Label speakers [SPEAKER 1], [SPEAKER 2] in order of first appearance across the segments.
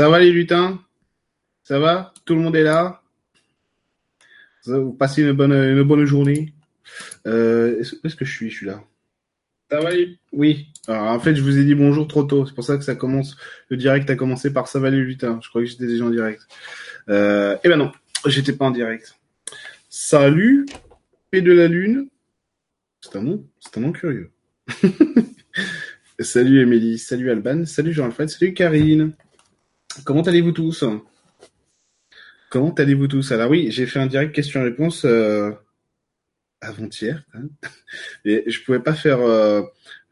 [SPEAKER 1] Ça va les lutins? Ça va? Tout le monde est là? Vous passez une bonne, une bonne journée? Euh, Est-ce que je suis Je suis là. Ça va les... Oui. Alors, en fait, je vous ai dit bonjour trop tôt. C'est pour ça que ça commence. Le direct a commencé par ça va les lutins. Je crois que j'étais déjà en direct. Euh, eh ben non, j'étais pas en direct. Salut, et de la lune. C'est un nom, c'est un nom curieux. salut Émilie, salut Alban, salut Jean-Alfred, salut Karine. Comment allez-vous tous? Comment allez-vous tous? Alors oui, j'ai fait un direct question-réponse euh, avant-hier. Hein je pouvais pas faire... Euh,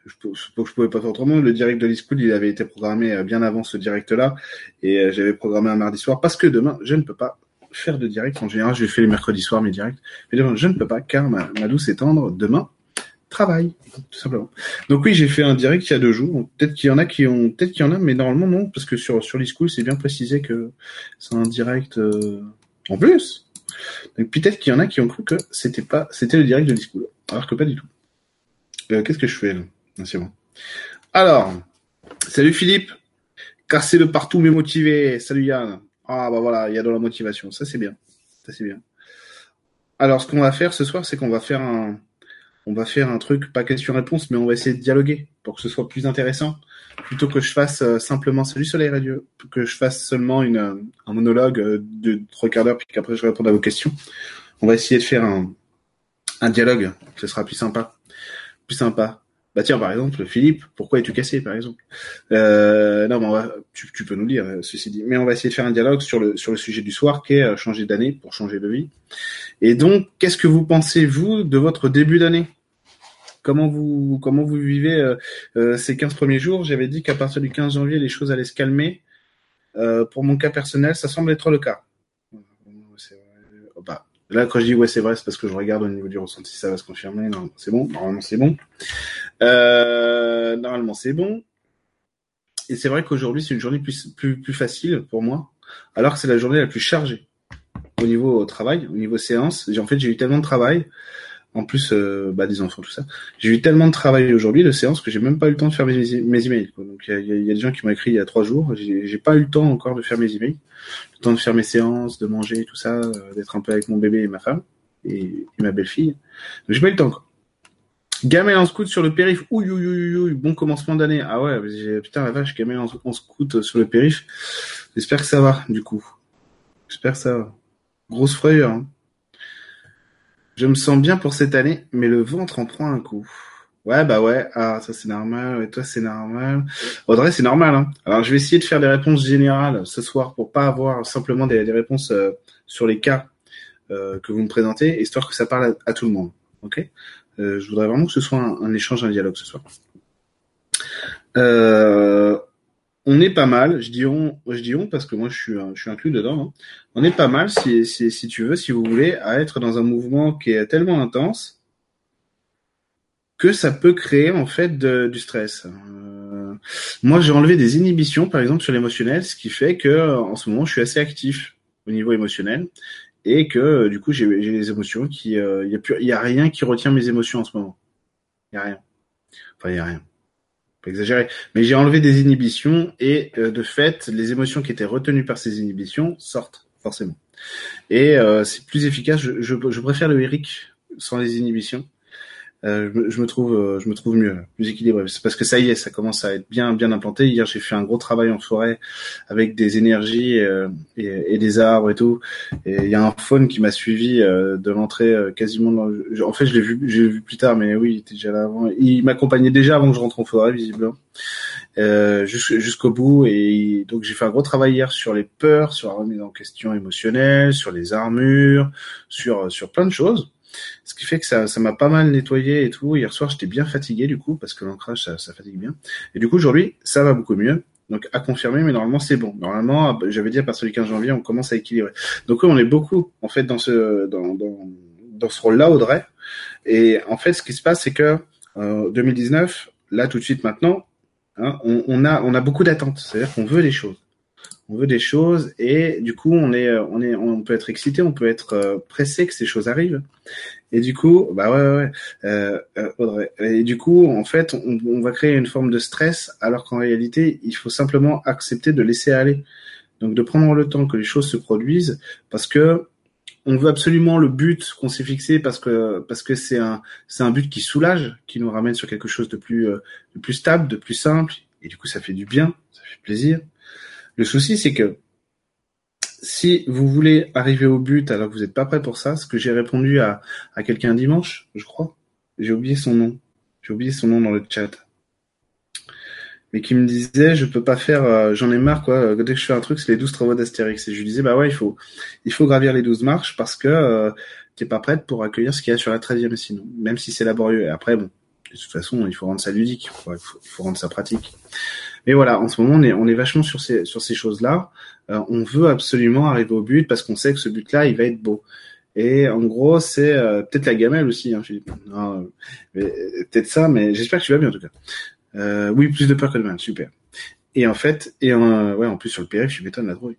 [SPEAKER 1] je, pouvais pas faire autrement. Le direct de l'e-school, il avait été programmé euh, bien avant ce direct-là. Et j'avais programmé un mardi soir parce que demain, je ne peux pas faire de direct. En général, je fais les mercredis soirs mes directs. Mais demain, je ne peux pas car ma douce est tendre demain travail, tout simplement. Donc oui, j'ai fait un direct il y a deux jours. Peut-être qu'il y en a qui ont, peut-être qu'il y en a, mais normalement non, parce que sur sur l'e-school, c'est bien précisé que c'est un direct euh, en plus. Donc peut-être qu'il y en a qui ont cru que c'était pas, c'était le direct de l'e-school, alors que pas du tout. Euh, Qu'est-ce que je fais là C'est bon. Alors, salut Philippe, cassez le partout mais motivé. Salut Yann. Ah bah voilà, il y a de la motivation, ça c'est bien, ça c'est bien. Alors ce qu'on va faire ce soir, c'est qu'on va faire un on va faire un truc, pas question-réponse, mais on va essayer de dialoguer pour que ce soit plus intéressant. Plutôt que je fasse euh, simplement Salut Soleil Radio, que je fasse seulement une, euh, un monologue euh, de trois quarts d'heure, puis qu'après je réponde à vos questions. On va essayer de faire un, un dialogue, ce sera plus sympa. Plus sympa. Bah tiens, par exemple, Philippe, pourquoi es-tu cassé, par exemple? Non, mais on va, tu, peux nous dire, ceci dit. Mais on va essayer de faire un dialogue sur le sur le sujet du soir, qui est changer d'année pour changer de vie. Et donc, qu'est-ce que vous pensez vous de votre début d'année? Comment vous comment vous vivez euh, euh, ces 15 premiers jours? J'avais dit qu'à partir du 15 janvier, les choses allaient se calmer. Euh, pour mon cas personnel, ça semble être le cas. Bah, là, quand je dis ouais, c'est vrai, c'est parce que je regarde au niveau du ressenti, ça va se confirmer. Non, c'est bon. Normalement, c'est bon. Euh, normalement, c'est bon. Et c'est vrai qu'aujourd'hui, c'est une journée plus, plus, plus facile pour moi, alors que c'est la journée la plus chargée au niveau travail, au niveau séance. En fait, j'ai eu tellement de travail en plus euh, bah, des enfants, tout ça. J'ai eu tellement de travail aujourd'hui de séance que j'ai même pas eu le temps de faire mes, emails. Quoi. Donc il y, y, y a, des gens qui m'ont écrit il y a trois jours. J'ai pas eu le temps encore de faire mes emails, le temps de faire mes séances, de manger, tout ça, euh, d'être un peu avec mon bébé et ma femme et, et ma belle-fille. Donc j'ai pas eu le temps. Quoi. Gamel en scout sur le périph. Ouh, ouh, ouh, ouh, bon commencement d'année. Ah ouais, putain la vache, Gamel en, en scout sur le périph. J'espère que ça va, du coup. J'espère que ça va. Grosse frayeur. Hein. Je me sens bien pour cette année, mais le ventre en prend un coup. Ouais, bah ouais. Ah, ça c'est normal. Et toi, c'est normal. Audrey, c'est normal. Hein. Alors, je vais essayer de faire des réponses générales ce soir pour pas avoir simplement des, réponses euh, sur les cas euh, que vous me présentez, histoire que ça parle à, tout le monde. Ok? Euh, Je voudrais vraiment que ce soit un, un, échange, un dialogue ce soir. Euh, on est pas mal, je dis on, je dis on parce que moi je suis, inclus dedans. Hein. On est pas mal si, tu veux, si vous voulez, à être dans un mouvement qui est tellement intense que ça peut créer en fait du stress. Euh, moi, j'ai enlevé des inhibitions, par exemple sur l'émotionnel, ce qui fait que en ce moment, je suis assez actif au niveau émotionnel et que du coup, j'ai des émotions qui, il euh, y a y a rien qui retient mes émotions en ce moment. Il y a rien. Enfin, il y a rien pas exagérer, mais j'ai enlevé des inhibitions et euh, de fait, les émotions qui étaient retenues par ces inhibitions sortent forcément. Et euh, c'est plus efficace. Je, je, je, préfère le Eric sans les inhibitions euh, je, je, me trouve, euh, je me trouve mieux, plus équilibré. C'est parce que ça y est, ça commence à être bien, bien implanté. Hier, j'ai fait un gros travail en forêt avec des énergies euh, et, et, des arbres et tout. Et il y a un faune qui m'a suivi euh, de l'entrée euh, quasiment. Dans... En fait, je l'ai vu, j'ai vu plus tard, mais oui, il était déjà là avant. Il m'accompagnait déjà avant que je rentre en forêt, visiblement. Jusqu'au bout et donc j'ai fait un gros travail hier sur les peurs, sur la remise en question émotionnelle, sur les armures, sur sur plein de choses ce qui fait que ça, ça m'a pas mal nettoyé et tout. Hier soir, j'étais bien fatigué du coup, parce que l'ancrage, ça, ça fatigue bien. Et du coup, aujourd'hui, ça va beaucoup mieux. Donc à confirmer, mais normalement c'est bon. Normalement, j'avais dit à partir du 15 janvier, on commence à équilibrer. Donc on est beaucoup en fait dans ce dans dans, dans ce rôle-là, Audrey. Et en fait, ce qui se passe, c'est que euh, 2019, là tout de suite maintenant, hein, on, on, a on a beaucoup d'attentes. C'est-à-dire qu'on veut des choses on veut des choses et du coup on est on est on peut être excité, on peut être euh, pressé que ces choses arrivent. Et du coup, bah ouais ouais, euh, euh. Et du coup, en fait, on, on, va créer une forme de stress alors qu'en réalité, il faut simplement accepter de laisser aller. Donc de prendre le temps que les choses se produisent, parce que on veut absolument le but qu'on s'est fixé parce que parce que c'est un c'est un but qui soulage, qui nous ramène sur quelque chose de plus euh, de plus stable, de plus simple, et du coup ça fait du bien, ça fait plaisir. Le souci c'est que si vous voulez arriver au but alors que vous n'êtes pas prêt pour ça, ce que j'ai répondu à, à quelqu'un dimanche, je crois, j'ai oublié son nom, j'ai oublié son nom dans le chat. Mais qui me disait je peux pas faire euh, j'en ai marre quoi. Dès que je fais un truc c'est les 12 travaux d'Astérix. Et je lui disais bah ouais il faut il faut gravir les 12 marches parce que euh, t'es pas prête pour accueillir ce qu'il y a sur la 13e sinon. Même si c'est laborieux. Et après bon de toute façon il faut rendre ça ludique il faut rendre ça pratique mais voilà en ce moment on est on est vachement sur ces sur ces choses là euh, on veut absolument arriver au but parce qu'on sait que ce but là il va être beau et en gros, c'est euh, peut-être la gamelle aussi, hein, Philippe. Non, peut-être ça, mais j'espère que tu vas bien en tout cas. Euh, oui, plus de peur que de mal, super. Et en fait, et en, ouais, en plus sur le périph, je m'étonne la trouille.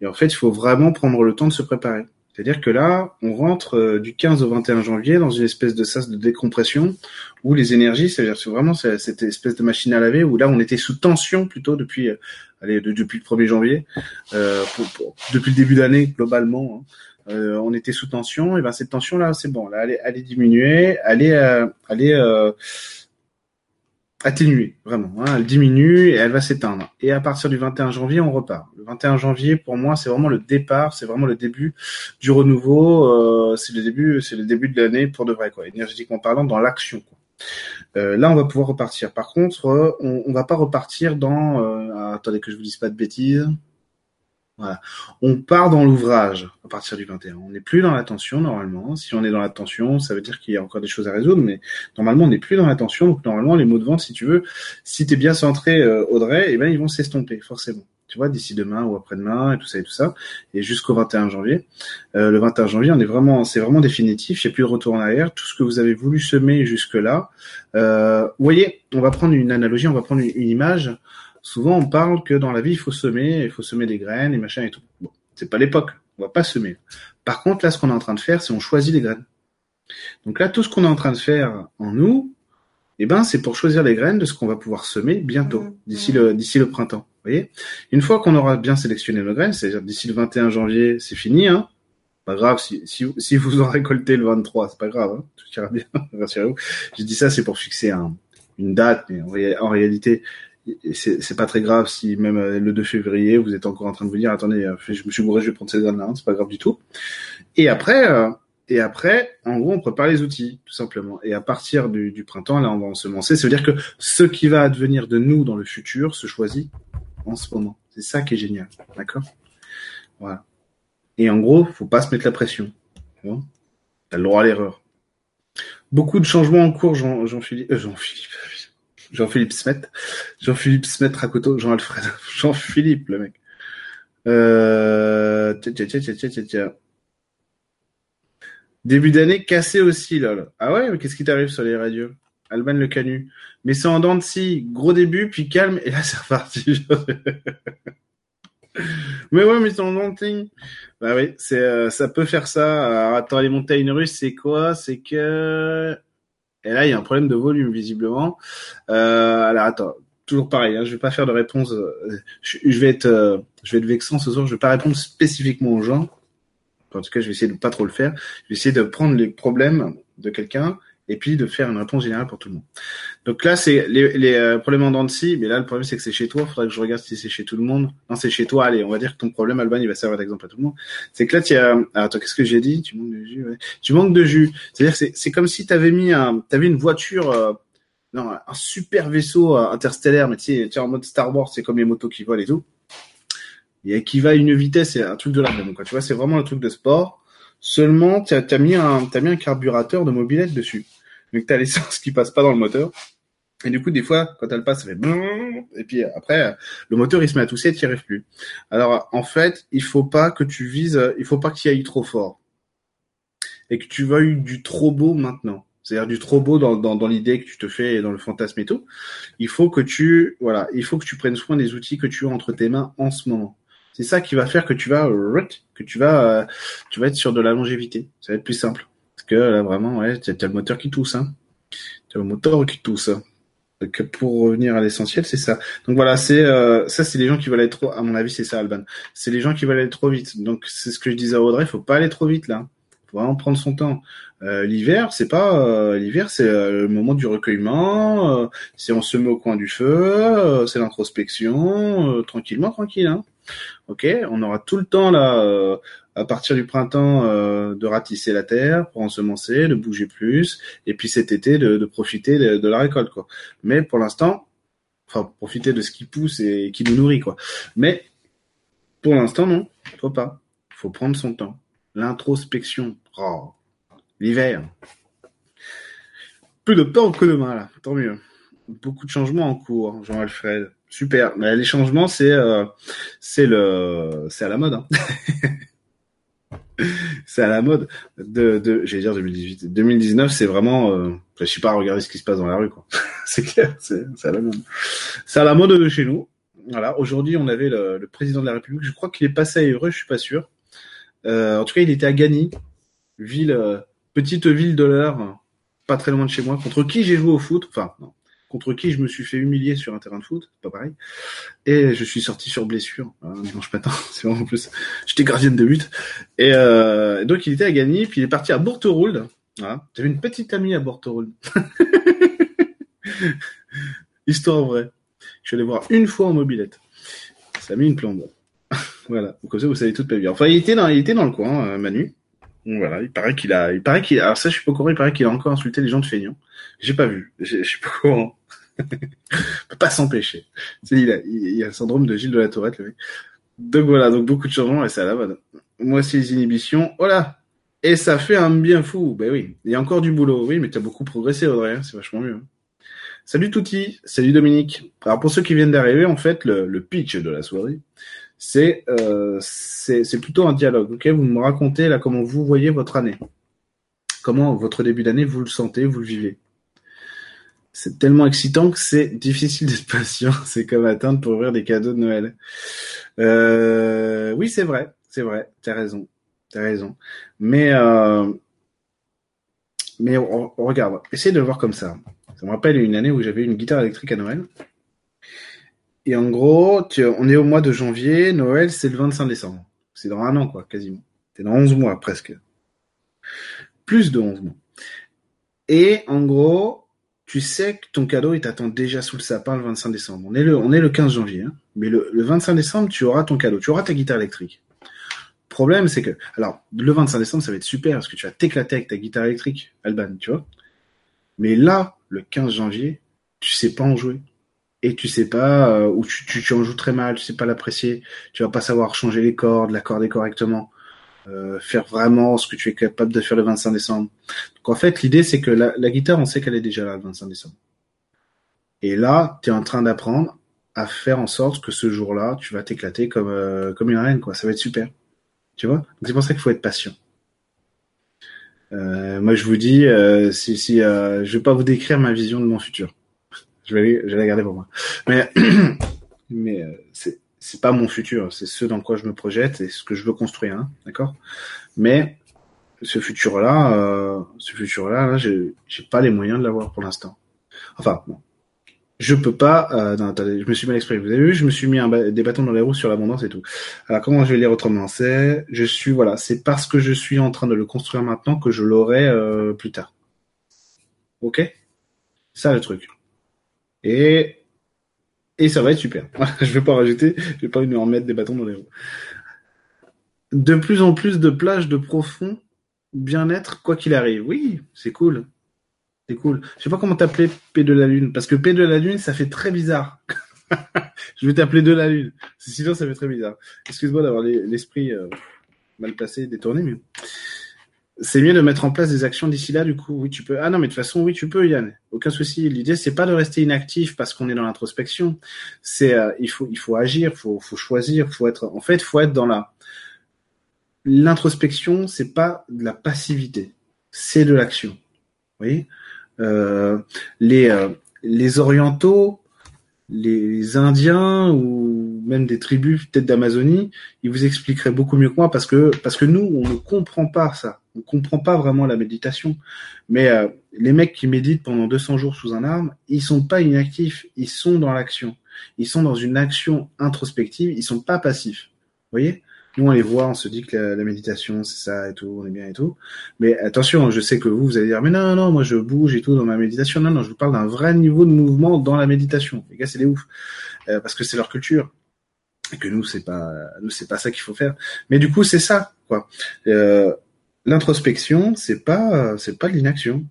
[SPEAKER 1] Et en fait, il faut vraiment prendre le temps de se préparer. C'est-à-dire que là, on rentre euh, du 15 au 21 janvier dans une espèce de sas de décompression où les énergies, c'est-à-dire c'est vraiment cette espèce de machine à laver où là, on était sous tension plutôt depuis, euh, allez, depuis le 1er janvier, euh, pour, depuis le début d'année globalement. Hein. Euh, on était sous tension. Et ben cette tension là, c'est bon. Là, elle est, elle est diminuée. Elle est, elle est atténuer, vraiment. Hein, elle diminue et elle va s'éteindre. Et à partir du 21 janvier, on repart. Le 21 janvier, pour moi, c'est vraiment le départ, c'est vraiment le début du renouveau. Euh, c'est le début, c'est le début de l'année pour de vrai, quoi. Énergétiquement parlant, dans l'action. Euh, là, on va pouvoir repartir. Par contre, euh, on, on va pas repartir dans. Euh, attendez que je vous dise pas de bêtises. Voilà. On part dans l'ouvrage à partir du 21. On n'est plus dans l'attention normalement. Si on est dans l'attention, ça veut dire qu'il y a encore des choses à résoudre, mais normalement on n'est plus dans l'attention. Donc normalement les mots de vente, si tu veux, si tu es bien centré, euh, Audrey, eh ben ils vont s'estomper forcément. Tu vois, d'ici demain ou après-demain et tout ça et tout ça, et jusqu'au 21 janvier. Euh, le 21 janvier, on est vraiment, c'est vraiment définitif. Il n'y a plus de retour en arrière. Tout ce que vous avez voulu semer jusque là. Euh, vous voyez, on va prendre une analogie, on va prendre une image souvent on parle que dans la vie il faut semer, il faut semer des graines et machin et tout. Bon, c'est pas l'époque, on va pas semer. Par contre là, ce qu'on est en train de faire, c'est on choisit les graines. Donc là, tout ce qu'on est en train de faire en nous, eh ben c'est pour choisir les graines de ce qu'on va pouvoir semer bientôt, mmh, d'ici mmh. le d'ici le printemps. Vous voyez? Une fois qu'on aura bien sélectionné nos graines, c'est-à-dire d'ici le 21 janvier, c'est fini, hein pas grave si, si, si vous en récoltez le 23, c'est pas grave, hein, tout ira bien, rassurez-vous. Je dis ça, c'est pour fixer un, une date, mais en réalité, c'est pas très grave si même euh, le 2 février vous êtes encore en train de vous dire attendez euh, je me suis bourré je vais prendre ces graines là c'est pas grave du tout. Et après euh, et après en gros on prépare les outils tout simplement. Et à partir du, du printemps là on va ensemencer. Ça veut dire que ce qui va advenir de nous dans le futur se choisit en ce moment. C'est ça qui est génial d'accord? Voilà. Et en gros faut pas se mettre la pression t'as le droit à l'erreur. Beaucoup de changements en cours Jean-Philippe Jean-Philippe Jean-Philippe Smet. Jean-Philippe Smet Rakoto, Jean-Alfred. Jean-Philippe, le mec. Euh... Tiens, tiens, tiens, tiens, Début d'année cassé aussi, lol. Ah ouais, mais qu'est-ce qui t'arrive sur les radios? Alban le Canu. Mais c'est en dents de. Gros début, puis calme, et là c'est reparti. mais ouais, mais c'est en dents de Bah oui, euh, ça peut faire ça. Alors, attends, les montagnes russes, c'est quoi? C'est que et là, il y a un problème de volume visiblement. Euh, alors attends, toujours pareil. Hein, je vais pas faire de réponse. Euh, je, vais être, euh, je vais être vexant ce soir. Je vais pas répondre spécifiquement aux gens. En tout cas, je vais essayer de pas trop le faire. Je vais essayer de prendre les problèmes de quelqu'un et puis de faire une réponse générale pour tout le monde. Donc là, c'est les, les euh, problèmes en dents de scie, mais là, le problème, c'est que c'est chez toi. Il faudrait que je regarde si c'est chez tout le monde. Non, c'est chez toi. Allez, on va dire que ton problème, Alban, il va servir d'exemple à tout le monde. C'est que là, tu as... attends, qu'est-ce que j'ai dit? Tu manques de jus, ouais. Tu manques de jus. C'est-à-dire que c'est comme si tu avais mis un... Avais une voiture... Euh... Non, un super vaisseau euh, interstellaire, mais tu sais, en mode Star Wars, c'est comme les motos qui volent et tout. Et qui va à une vitesse, c'est un truc de la même, quoi. Tu vois, c'est vraiment un truc de sport. Seulement, tu as, mis un, as mis un carburateur de mobilette dessus que t'as l'essence qui passe pas dans le moteur. Et du coup, des fois, quand elle passe, ça fait et puis après, le moteur il se met à tousser et tu n'y arrives plus. Alors, en fait, il faut pas que tu vises, il faut pas que tu ailles trop fort et que tu veuilles du trop beau maintenant. C'est-à-dire du trop beau dans, dans, dans l'idée que tu te fais dans le fantasme et tout. Il faut que tu, voilà, il faut que tu prennes soin des outils que tu as entre tes mains en ce moment. C'est ça qui va faire que tu vas, que tu vas, tu vas être sur de la longévité. Ça va être plus simple. Parce que là, vraiment, ouais, t'as le moteur qui tousse, hein. T'as le moteur qui tousse. Hein. que pour revenir à l'essentiel, c'est ça. Donc voilà, c'est euh, ça, c'est les gens qui veulent aller trop. À mon avis, c'est ça, Alban. C'est les gens qui veulent aller trop vite. Donc c'est ce que je disais à Audrey, faut pas aller trop vite là. Faut vraiment prendre son temps. Euh, l'hiver, c'est pas euh, l'hiver, c'est euh, le moment du recueillement. c'est on se met au coin du feu, c'est l'introspection, tranquillement, tranquille. Hein. Ok, on aura tout le temps là à partir du printemps euh, de ratisser la terre pour ensemencer, de bouger plus, et puis cet été de, profiter de, la récolte quoi. Mais pour l'instant, enfin profiter de ce qui pousse et qui nous nourrit quoi. Mais pour l'instant non, faut pas. Faut prendre son temps. L'introspection. Oh, l'hiver. Plus de temps que de main là, tant mieux. Beaucoup de changements en cours, Jean-Alfred. Super. Mais les changements, c'est euh, c'est le c'est à la mode. Hein. c'est à la mode. De, de j'allais dire 2018 2019 c'est vraiment euh, je sais pas regarder ce qui se passe dans la rue quoi. C'est clair c'est à la mode. C'est à la mode de chez nous. Voilà. Aujourd'hui on avait le, le, président de la République. Je crois qu'il est passé à Évreux je suis pas sûr. Euh, en tout cas il était à Gagny ville euh, petite ville de l'heure pas très loin de chez moi contre qui j'ai joué au foot. Enfin non contre qui je me suis fait humilier sur un terrain de foot, pas pareil. Et je suis sorti sur blessure un dimanche matin. C'est vraiment plus. J'étais gardienne de but. Et euh, donc il était à gagner, puis il est parti à Bourterould. Voilà. J'avais une petite amie à Bourterould. Histoire vraie. Je suis allé voir une fois en mobilette. Ça a mis une plombe. voilà. Comme ça, vous savez toute ma vie. Enfin, il était dans, il était dans le coin, euh, Manu. voilà. Il paraît qu'il a, il paraît qu'il, alors ça, je suis pas au courant. Il paraît qu'il a encore insulté les gens de feignants. J'ai pas vu. Je suis pas au courant. peut pas s'empêcher. Il a, il a le syndrome de Gilles de la Tourette, le mec. Donc voilà, donc beaucoup de changements et c'est à. Moi aussi les inhibitions, voilà. Et ça fait un bien fou. Ben oui, il y a encore du boulot. Oui, mais tu as beaucoup progressé, Audrey. Hein, c'est vachement mieux. Hein. Salut Touti, salut Dominique. Alors pour ceux qui viennent d'arriver, en fait, le, pitch de la soirée, c'est euh, c'est plutôt un dialogue. Ok, vous me racontez là comment vous voyez votre année, comment votre début d'année vous le sentez, vous le vivez c'est tellement excitant que c'est difficile d'être patient. C'est comme attendre pour ouvrir des cadeaux de Noël. Euh, oui, c'est vrai, c'est vrai. T'as raison, t'as raison. Mais euh, mais on, regarde, essaye de le voir comme ça. Ça me rappelle une année où j'avais une guitare électrique à Noël. Et en gros, tu, on est au mois de janvier, Noël c'est le 25 décembre. C'est dans un an quoi, quasiment. C'est dans 11 mois presque. Plus de 11 mois. Et en gros, tu sais que ton cadeau, il t'attend déjà sous le sapin le 25 décembre. On est le, on est le 15 janvier, hein. mais le, le 25 décembre, tu auras ton cadeau, tu auras ta guitare électrique. Le problème, c'est que, alors, le 25 décembre, ça va être super parce que tu vas t'éclater avec ta guitare électrique, Alban, tu vois. Mais là, le 15 janvier, tu sais pas en jouer. Et tu sais pas, euh, ou tu, tu, tu, en joues très mal, tu sais pas l'apprécier, tu vas pas savoir changer les cordes, l'accorder correctement. Euh, faire vraiment ce que tu es capable de faire le 25 décembre. Donc en fait, l'idée c'est que la, la, guitare, on sait qu'elle est déjà là le 25 décembre. Et là, tu es en train d'apprendre à faire en sorte que ce jour-là, tu vas t'éclater comme euh, comme une reine, quoi. Ça va être super. Tu vois? C'est pour ça qu'il faut être patient. Euh, moi, je vous dis, euh, si, si je vais pas vous décrire ma vision de mon futur. Je vais, je vais la garder pour moi. Mais mais c'est c'est pas mon futur, c'est ce dans quoi je me projette et ce que je veux construire, hein, d'accord? Mais ce futur-là, euh, ce futur-là, là, j'ai, j'ai pas les moyens de l'avoir pour l'instant. Enfin, bon. je peux pas. Euh, non, attendez, je me suis mal exprimé. Vous avez vu, je me suis mis un des bâtons dans les roues sur l'abondance et tout. Alors comment je vais lire autrement C'est, je suis voilà, c'est parce que je suis en train de le construire maintenant que je l'aurai euh, plus tard. Ok? Ça le truc. Et et ça va être super. je vais pas rajouter, je vais pas me remettre des bâtons dans les roues. De plus en plus de plages de profond bien-être, quoi qu'il arrive. Oui, c'est cool. C'est cool. Je sais pas comment t'appeler P de la Lune, parce que P de la Lune, ça fait très bizarre. je vais t'appeler de la Lune. Sinon, ça fait très bizarre. Excuse-moi d'avoir l'esprit euh, mal placé, détourné, mais c'est mieux de mettre en place des actions d'ici là, du coup, oui, tu peux. Ah non, mais de toute façon, oui, tu peux, Yann. Aucun souci. L'idée, c'est pas de rester inactif parce qu'on est dans l'introspection. C'est, euh, il faut, il faut agir, faut, faut choisir, faut être. En fait, faut être dans la. L'introspection, c'est pas de la passivité, c'est de l'action. Vous voyez, euh, les, euh, les orientaux, les Indiens ou même des tribus peut-être d'Amazonie, ils vous expliqueraient beaucoup mieux que moi parce que parce que nous, on ne comprend pas ça on comprend pas vraiment la méditation. Mais euh, les mecs qui méditent pendant 200 jours sous un arbre, ils sont pas inactifs, ils sont dans l'action. Ils sont dans une action introspective, ils sont pas passifs. Vous voyez? Nous, on les voit, on se dit que la, méditation, c'est ça et tout, on est bien et tout. Mais attention, je sais que vous, vous allez dire, mais non, non, moi je bouge et tout dans ma méditation. Non, non, je vous parle d'un vrai niveau de mouvement dans la méditation. Les gars, c'est des ouf. Euh, parce que c'est leur culture et que nous c'est pas nous c'est pas ça qu'il faut faire mais du coup c'est ça quoi euh, l'introspection, c'est pas, c'est pas de l'inaction.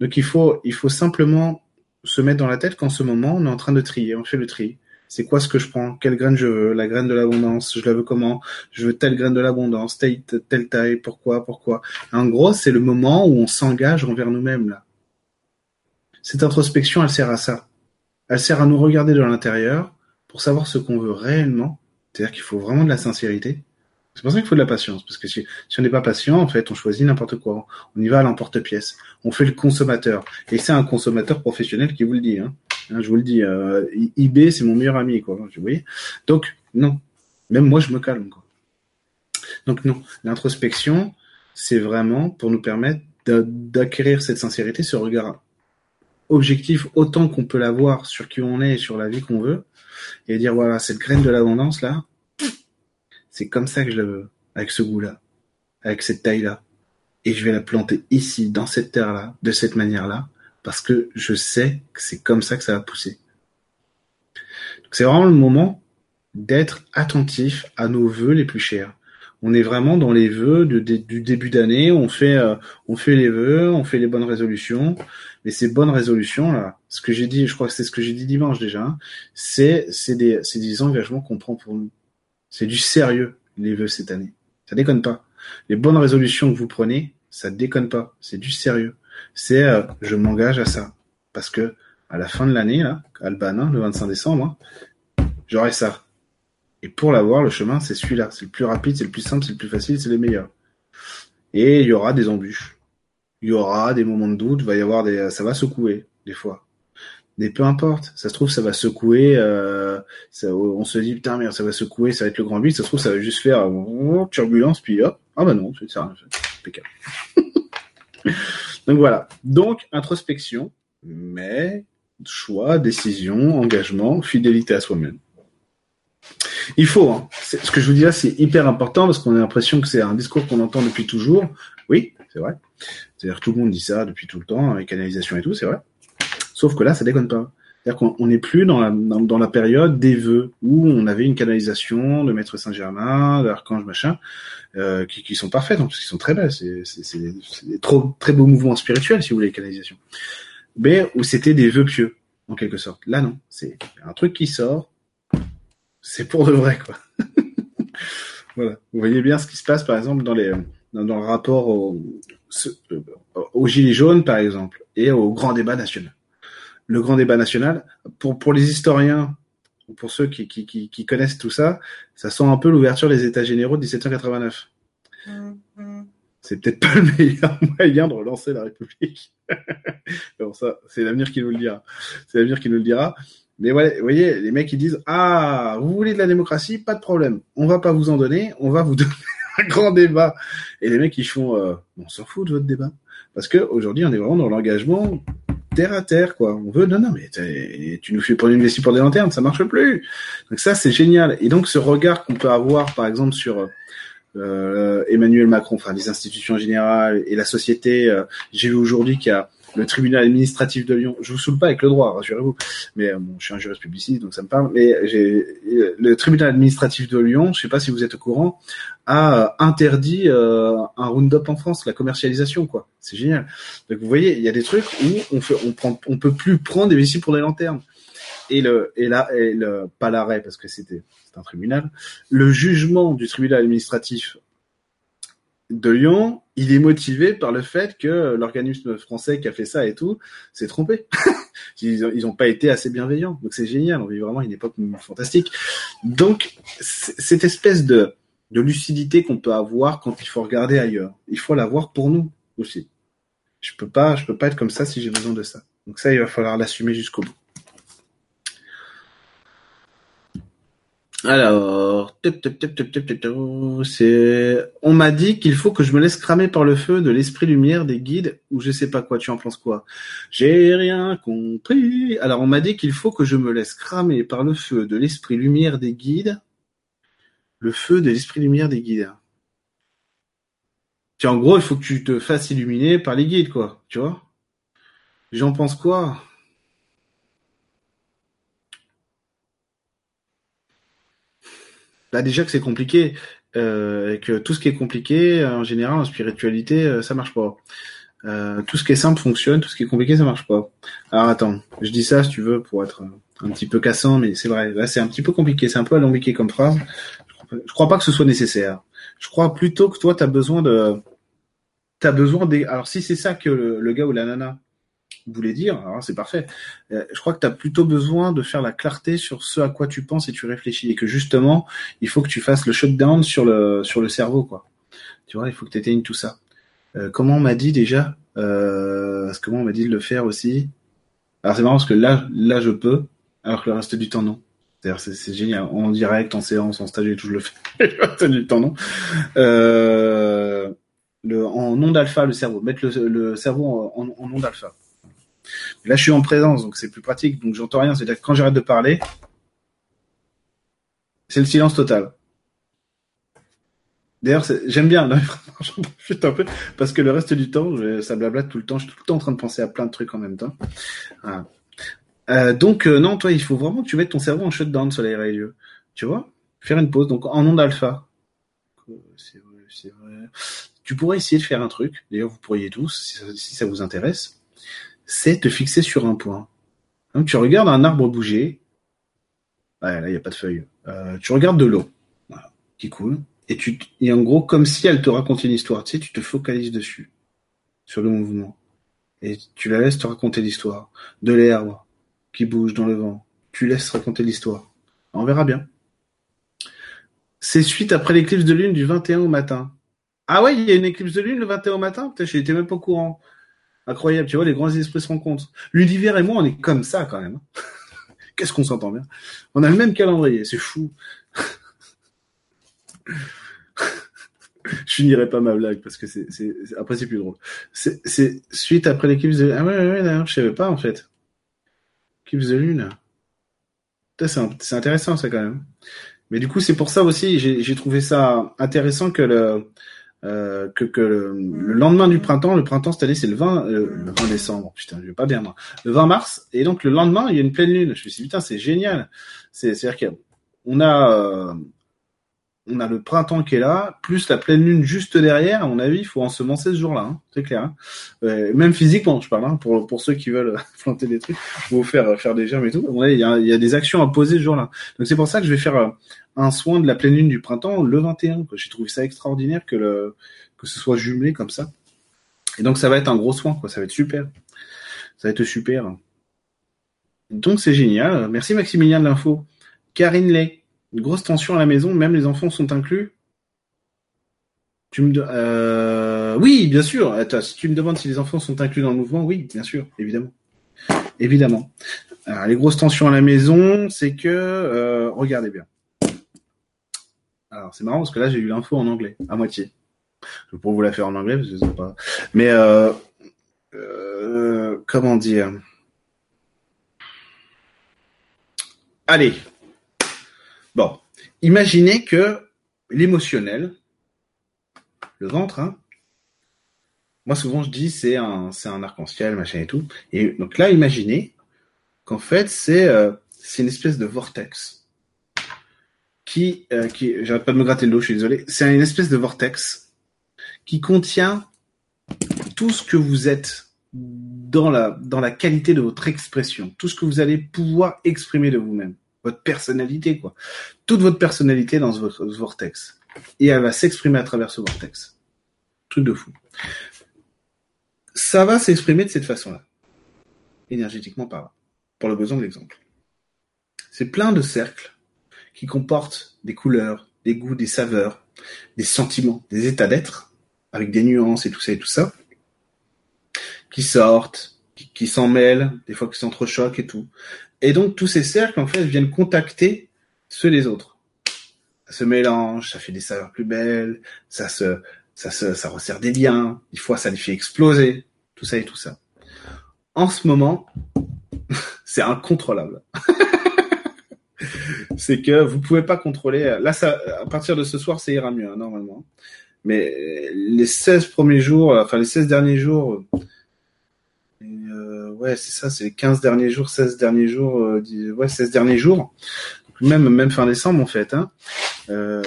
[SPEAKER 1] Donc il faut, il faut simplement se mettre dans la tête qu'en ce moment, on est en train de trier, on fait le tri. C'est quoi ce que je prends? Quelle graine je veux? La graine de l'abondance, je la veux comment? Je veux telle graine de l'abondance, telle, telle taille, pourquoi Pourquoi? En gros, c'est le moment où on s'engage envers nous-mêmes, là. Cette introspection, elle sert à ça. Elle sert à nous regarder de l'intérieur pour savoir ce qu'on veut réellement. C'est-à-dire qu'il faut vraiment de la sincérité. C'est pour ça qu'il faut de la patience, parce que si, on n'est pas patient, en fait, on choisit n'importe quoi. On y va à l'emporte-pièce. On fait le consommateur. Et c'est un consommateur professionnel qui vous le dit. Hein. hein je vous le dis, euh, eBay, c'est mon meilleur ami, quoi. Vous voyez Donc, non. Même moi, je me calme, quoi. Donc, non. L'introspection, c'est vraiment pour nous permettre d'acquérir cette sincérité, ce regard objectif autant qu'on peut l'avoir sur qui on est et sur la vie qu'on veut, et dire, voilà, cette graine de l'abondance, là, c'est comme ça que je la veux, avec ce goût-là, avec cette taille-là. Et je vais la planter ici, dans cette terre-là, de cette manière-là, parce que je sais que c'est comme ça que ça va pousser. c'est vraiment le moment d'être attentif à nos vœux les plus chers. On est vraiment dans les vœux du début d'année. On fait, euh, on fait les vœux, on fait les bonnes résolutions. Mais ces bonnes résolutions là, ce que j'ai dit, je crois que c'est ce que j'ai dit dimanche déjà, hein, c'est c'est des c'est des engagements qu'on prend pour nous. C'est du sérieux, les vœux cette année. Ça déconne pas. Les bonnes résolutions que vous prenez, ça déconne pas. C'est du sérieux. C'est euh, je m'engage à ça. Parce que à la fin de l'année, là, Alban, hein, le 25 décembre, hein, j'aurai ça. Et pour l'avoir, le chemin, c'est celui-là. C'est le plus rapide, c'est le plus simple, c'est le plus facile, c'est le meilleur. Et il y aura des embûches. Il y aura des moments de doute, va y avoir des, ça va secouer, des fois. Mais peu importe, ça se trouve, ça va secouer. Euh, on se dit putain merde, ça va secouer, ça va être le grand but. Ça se trouve, ça va juste faire euh, turbulence, puis hop, ah bah non, c'est ça, impeccable. Donc voilà. Donc introspection, mais choix, décision, engagement, fidélité à soi-même. Il faut. Hein. Ce que je vous dis là, c'est hyper important parce qu'on a l'impression que c'est un discours qu'on entend depuis toujours. Oui, c'est vrai. C'est-à-dire tout le monde dit ça depuis tout le temps, avec canalisation et tout, c'est vrai. Sauf que là, ça déconne pas. C'est-à-dire qu'on n'est plus dans la, période des vœux où on avait une canalisation de Maître Saint-Germain, d'Archange machin, euh, qui, qui sont parfaites, parce qu'ils sont très belles. C'est, c'est, des trop, très beaux mouvements spirituels, si vous voulez, les canalisations. Mais où c'était des vœux pieux, en quelque sorte. Là, non. C'est un truc qui sort. C'est pour de vrai, quoi. voilà. Vous voyez bien ce qui se passe, par exemple, dans les, dans, le rapport au, au gilet jaune, par exemple, et au grand débat national le grand débat national. Pour, pour les historiens, ou pour ceux qui, qui, qui, connaissent tout ça, ça sent un peu l'ouverture des États généraux de 1789. Mm-hmm. C'est peut-être pas le meilleur moyen de relancer la République. bon, ça, c'est l'avenir qui nous le dira. C'est l'avenir qui nous le dira. Mais ouais, vous voyez, les mecs ils disent ah, vous voulez de la démocratie, pas de problème. On va pas vous en donner, on va vous donner un grand débat. Et les mecs ils font, euh, on s'en fout de votre débat, parce que aujourd'hui on est vraiment dans l'engagement terre à terre, quoi. On veut, non, non, mais tu nous fais prendre une vessie pour des lanternes, ça marche plus. Donc ça, c'est génial. Et donc ce regard qu'on peut avoir, par exemple, sur euh, Emmanuel Macron, enfin les institutions générales et la société. Euh, j'ai vu aujourd'hui qu'il y a le tribunal administratif de Lyon. Je vous saoule pas avec le droit, rassurez-vous. Mais euh, bon, je suis un juriste publiciste, donc ça me parle. Mais j'ai le tribunal administratif de Lyon. Je sais pas si vous êtes au courant, a euh, interdit euh, un Roundup en France, la commercialisation, quoi. C'est génial. Donc vous voyez, il y a des trucs où on fait, on prend, on peut plus prendre des vessies pour des lanternes. Et le, et là, et le, pas l'arrêt parce que c'était, c'est un tribunal. Le jugement du tribunal administratif de Lyon, il est motivé par le fait que l'organisme français qui a fait ça et tout s'est trompé. ils n'ont pas été assez bienveillants. Donc c'est génial, on vit vraiment une époque fantastique. Donc cette espèce de, de lucidité qu'on peut avoir quand il faut regarder ailleurs, il faut l'avoir pour nous aussi. Je peux pas, je peux pas être comme ça si j'ai besoin de ça. Donc ça, il va falloir l'assumer jusqu'au bout. Alors, c'est, on m'a dit qu'il faut que je me laisse cramer par le feu de l'esprit lumière des guides ou je sais pas quoi. Tu en penses quoi J'ai rien compris. Alors, on m'a dit qu'il faut que je me laisse cramer par le feu de l'esprit lumière des guides. Le feu de l'esprit lumière des guides. Tu en gros, il faut que tu te fasses illuminer par les guides, quoi. Tu vois J'en pense quoi? Bah déjà que c'est compliqué, euh, et que tout ce qui est compliqué, en général, en spiritualité, euh, ça marche pas. Euh, tout ce qui est simple fonctionne, tout ce qui est compliqué, ça marche pas. Alors attends, je dis ça si tu veux pour être un petit peu cassant, mais c'est vrai. Là, c'est un petit peu compliqué, c'est un peu alambiqué comme phrase. Je crois pas que ce soit nécessaire. Je crois plutôt que toi, tu as besoin de, t'as besoin des. Alors si c'est ça que le, le, gars ou la nana voulait dire, alors c'est parfait. Euh, je crois que tu as plutôt besoin de faire la clarté sur ce à quoi tu penses et tu réfléchis et que justement, il faut que tu fasses le shutdown sur le sur le cerveau quoi. Tu vois, il faut que tu éteignes tout ça. Euh, comment on m'a dit déjà euh, Comment on m'a dit de le faire aussi? Alors c'est marrant parce que là, là je peux, alors que le reste du temps non. C'est génial. En direct, en séance, en stage et tout, je le fais. le reste du temps non. Euh, le, en onde alpha le cerveau, mettre le, le cerveau en, en, onde alpha. Là, je suis en présence, donc c'est plus pratique, donc j'entends rien. C'est-à-dire que quand j'arrête de parler, c'est le silence total. D'ailleurs, j'aime bien, parce que le reste du temps, ça blablate tout le temps, je suis tout le temps en train de penser à plein de trucs en même temps. Euh, donc, euh, non, toi, il faut vraiment que tu mettes ton cerveau en shutdown, soleil et lieu. Tu vois? Faire une pause, donc en onde alpha. C'est vrai, c'est vrai. Tu pourrais essayer de faire un truc, d'ailleurs vous pourriez tous, si ça, vous intéresse, c'est te fixer sur un point. Donc tu regardes un arbre bouger, ouais, là il n'y a pas de feuilles, euh, tu regardes de l'eau qui coule, et, tu, et en gros comme si elle te racontait une histoire, tu sais, tu te focalises dessus, sur le mouvement, et tu la laisses te raconter l'histoire, de l'herbe qui bouge dans le vent, tu laisses raconter l'histoire, on verra bien. C'est suite après l'éclipse de lune du 21 au matin. Ah ouais, il y a une éclipse de lune le 21 au matin? Putain, j'étais même pas au courant. Incroyable, tu vois, les grands esprits se rencontrent. L'univers et moi, on est comme ça quand même. Qu'est-ce qu'on s'entend bien? On a le même calendrier, c'est fou. je finirai pas ma blague parce que c'est, après c'est plus drôle. C'est, suite après l'éclipse de ah ouais ouais, ouais d'ailleurs je savais pas en fait. Éclipse de lune. C'est intéressant ça quand même. Mais du coup c'est pour ça aussi j'ai trouvé ça intéressant que le euh, que, que le, lendemain du printemps, le printemps cette année c'est le 20, euh, le 20 décembre, putain je vais pas bien moi, le 20 mars, et donc le lendemain il y a une pleine lune. Je me suis dit putain c'est génial, c'est à dire qu'on a euh, on a le printemps qui est là, plus la pleine lune juste derrière. À mon avis, il faut ensemencer ce jour-là, hein, c'est clair. Hein. Euh, même physiquement, je parle, hein, pour pour ceux qui veulent planter des trucs, ou faire faire des germes et tout. il y a, y a des actions à poser ce jour-là. Donc c'est pour ça que je vais faire euh, un soin de la pleine lune du printemps le 21. J'ai trouvé ça extraordinaire que le que ce soit jumelé comme ça. Et donc ça va être un gros soin, quoi. Ça va être super. Ça va être super. Donc c'est génial. Merci Maximilien de l'info. Karine Lay. Une grosse tension à la maison, même les enfants sont inclus. Tu me euh... oui, bien sûr. Si tu me demandes si les enfants sont inclus dans le mouvement, oui, bien sûr, évidemment, évidemment. Alors, les grosses tensions à la maison, c'est que euh, regardez bien. Alors c'est marrant parce que là j'ai eu l'info en anglais, à moitié. Je vais vous la faire en anglais parce que je sais pas. Mais euh, comment dire? Allez, Bon, imaginez que l'émotionnel, le ventre, hein, moi souvent je dis c'est un c'est un arc-en-ciel machin et tout. Et donc là, imaginez qu'en fait c'est euh, une espèce de vortex qui euh, qui j'arrête pas de me gratter le dos, je suis désolé. C'est une espèce de vortex qui contient tout ce que vous êtes dans la dans la qualité de votre expression, tout ce que vous allez pouvoir exprimer de vous-même votre personnalité, quoi. Toute votre personnalité dans ce, vortex. Et elle va s'exprimer à travers ce vortex. Truc de fou. Ça va s'exprimer de cette façon-là. Énergétiquement parlant. Pour le besoin de l'exemple. C'est plein de cercles qui comportent des couleurs, des goûts, des saveurs, des sentiments, des états d'être, avec des nuances et tout ça et tout ça, qui sortent, qui, qui s'en mêlent, des fois qui s'entrechoquent et tout. Et donc tous ces cercles en fait viennent contacter ceux des autres. se mélange, ça fait des saveurs plus belles, ça se, ça se, ça resserre des liens. Des fois, ça les fait exploser. Tout ça et tout ça. En ce moment, c'est incontrôlable. c'est que vous pouvez pas contrôler. Là, ça, à partir de ce soir, ça ira mieux hein, normalement. Mais les 16 premiers jours, enfin les 16 derniers jours, euh, ouais, c'est ça, c'est les 15 derniers jours, 16 derniers jours, euh, ouais, 16 derniers jours, même même fin décembre en fait. Hein, euh,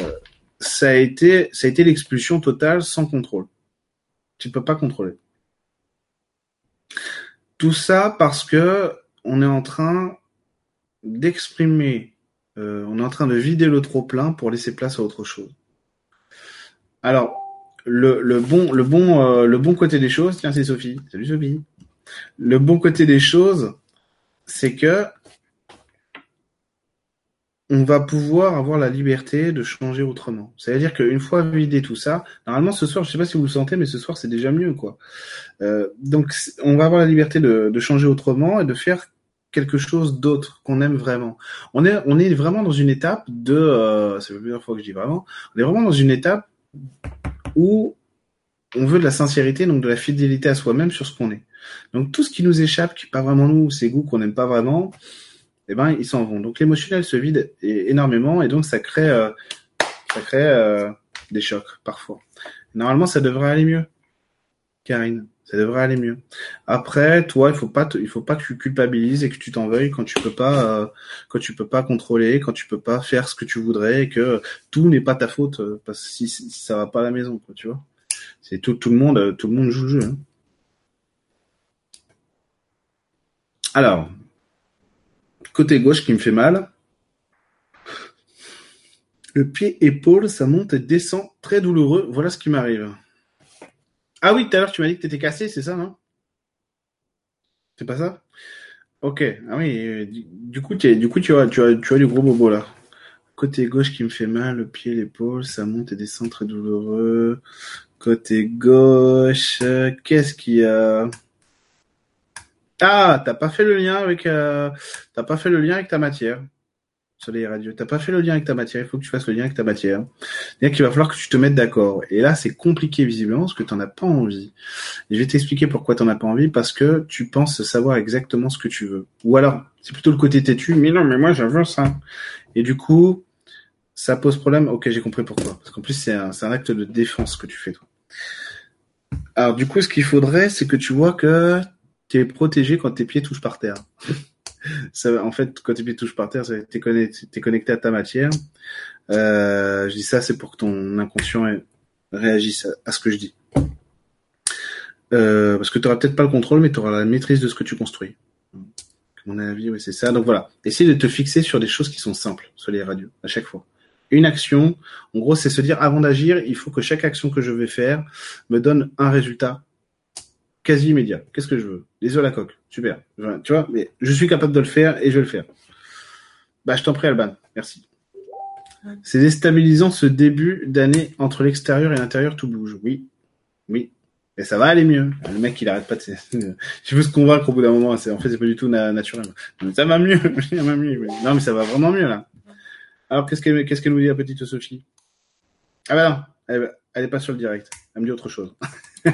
[SPEAKER 1] ça a été ça a été l'expulsion totale sans contrôle. Tu peux pas contrôler. Tout ça parce que on est en train d'exprimer, euh, on est en train de vider le trop plein pour laisser place à autre chose. Alors le, le bon le bon euh, le bon côté des choses, tiens c'est Sophie. Salut Sophie. Le bon côté des choses, c'est que on va pouvoir avoir la liberté de changer autrement. C'est-à-dire qu'une fois vidé tout ça, normalement ce soir, je sais pas si vous le sentez, mais ce soir c'est déjà mieux, quoi. Euh, donc on va avoir la liberté de, changer autrement et de faire quelque chose d'autre qu'on aime vraiment. On est, vraiment dans une étape de, euh, c'est la fois que je dis vraiment, on est vraiment dans une étape où on veut de la sincérité, donc de la fidélité à soi-même sur ce qu'on est. Donc tout ce qui nous échappe, qui n'est pas vraiment nous, ces goûts qu'on n'aime pas vraiment, eh ben ils s'en vont. Donc l'émotionnel se vide énormément et donc ça crée, euh, ça crée euh, des chocs parfois. Normalement, ça devrait aller mieux, Karine. Ça devrait aller mieux. Après, toi, il faut pas, il faut pas que tu culpabilises et que tu t'en veuilles quand tu peux pas, euh, quand tu peux pas contrôler, quand tu peux pas faire ce que tu voudrais et que tout n'est pas ta faute euh, parce que si, si, ça va pas à la maison, quoi, tu vois. C'est tout, tout le monde, tout le monde joue le jeu. Hein. Alors, côté gauche qui me fait mal. Le pied épaule, ça monte et descend, très douloureux. Voilà ce qui m'arrive. Ah oui, tout à l'heure tu m'as dit que tu étais cassé, c'est ça, non? C'est pas ça? Ok. Ah oui, du coup, du coup tu, as, tu, as, tu as du gros bobo là. Côté gauche qui me fait mal, le pied, l'épaule, ça monte et descend très douloureux. Côté gauche, qu'est-ce qu'il y a? Ah, t'as pas fait le lien avec, euh, t'as pas fait le lien avec ta matière. Soleil radio, t'as pas fait le lien avec ta matière. Il faut que tu fasses le lien avec ta matière. C'est-à-dire qu'il va falloir que tu te mettes d'accord. Et là, c'est compliqué visiblement parce que t'en as pas envie. Je vais t'expliquer pourquoi t'en as pas envie parce que tu penses savoir exactement ce que tu veux. Ou alors, c'est plutôt le côté têtu. Mais non, mais moi, je veux ça. Et du coup, ça pose problème. Ok, j'ai compris pourquoi. Parce qu'en plus, c'est un, un acte de défense que tu fais toi. Alors du coup, ce qu'il faudrait, c'est que tu vois que tu es protégé quand tes pieds touchent par terre. en fait, quand tes pieds touchent par terre, tu es connecté, connecté à ta matière. Euh, je dis ça, c'est pour que ton inconscient réagisse à, ce que je dis. Euh, parce que tu n'auras peut-être pas le contrôle, mais tu auras la maîtrise de ce que tu construis. Mon avis, oui, c'est ça. Donc voilà, essaye de te fixer sur des choses qui sont simples sur les radios, à chaque fois. Une action, en gros, c'est se dire, avant d'agir, il faut que chaque action que je vais faire me donne un résultat quasi immédiat. Qu'est-ce que je veux? Les œufs à la coque. Super. Tu vois, mais je suis capable de le faire et je vais le faire. Bah, je t'en prie, Alban. Merci. C'est déstabilisant ce début d'année entre l'extérieur et l'intérieur, tout bouge. Oui. Oui. Et ça va aller mieux. Le mec, il arrête pas de. je veux se convaincre au bout d'un moment. En fait, c'est pas du tout naturel. ça va mieux. ça va mieux. Non, mais ça va vraiment mieux là. Alors, qu'est-ce qu'elle, qu'est-ce qu'elle nous dit, la petite Sophie? Ah bah non, elle, elle est pas sur le direct. Elle me dit autre chose.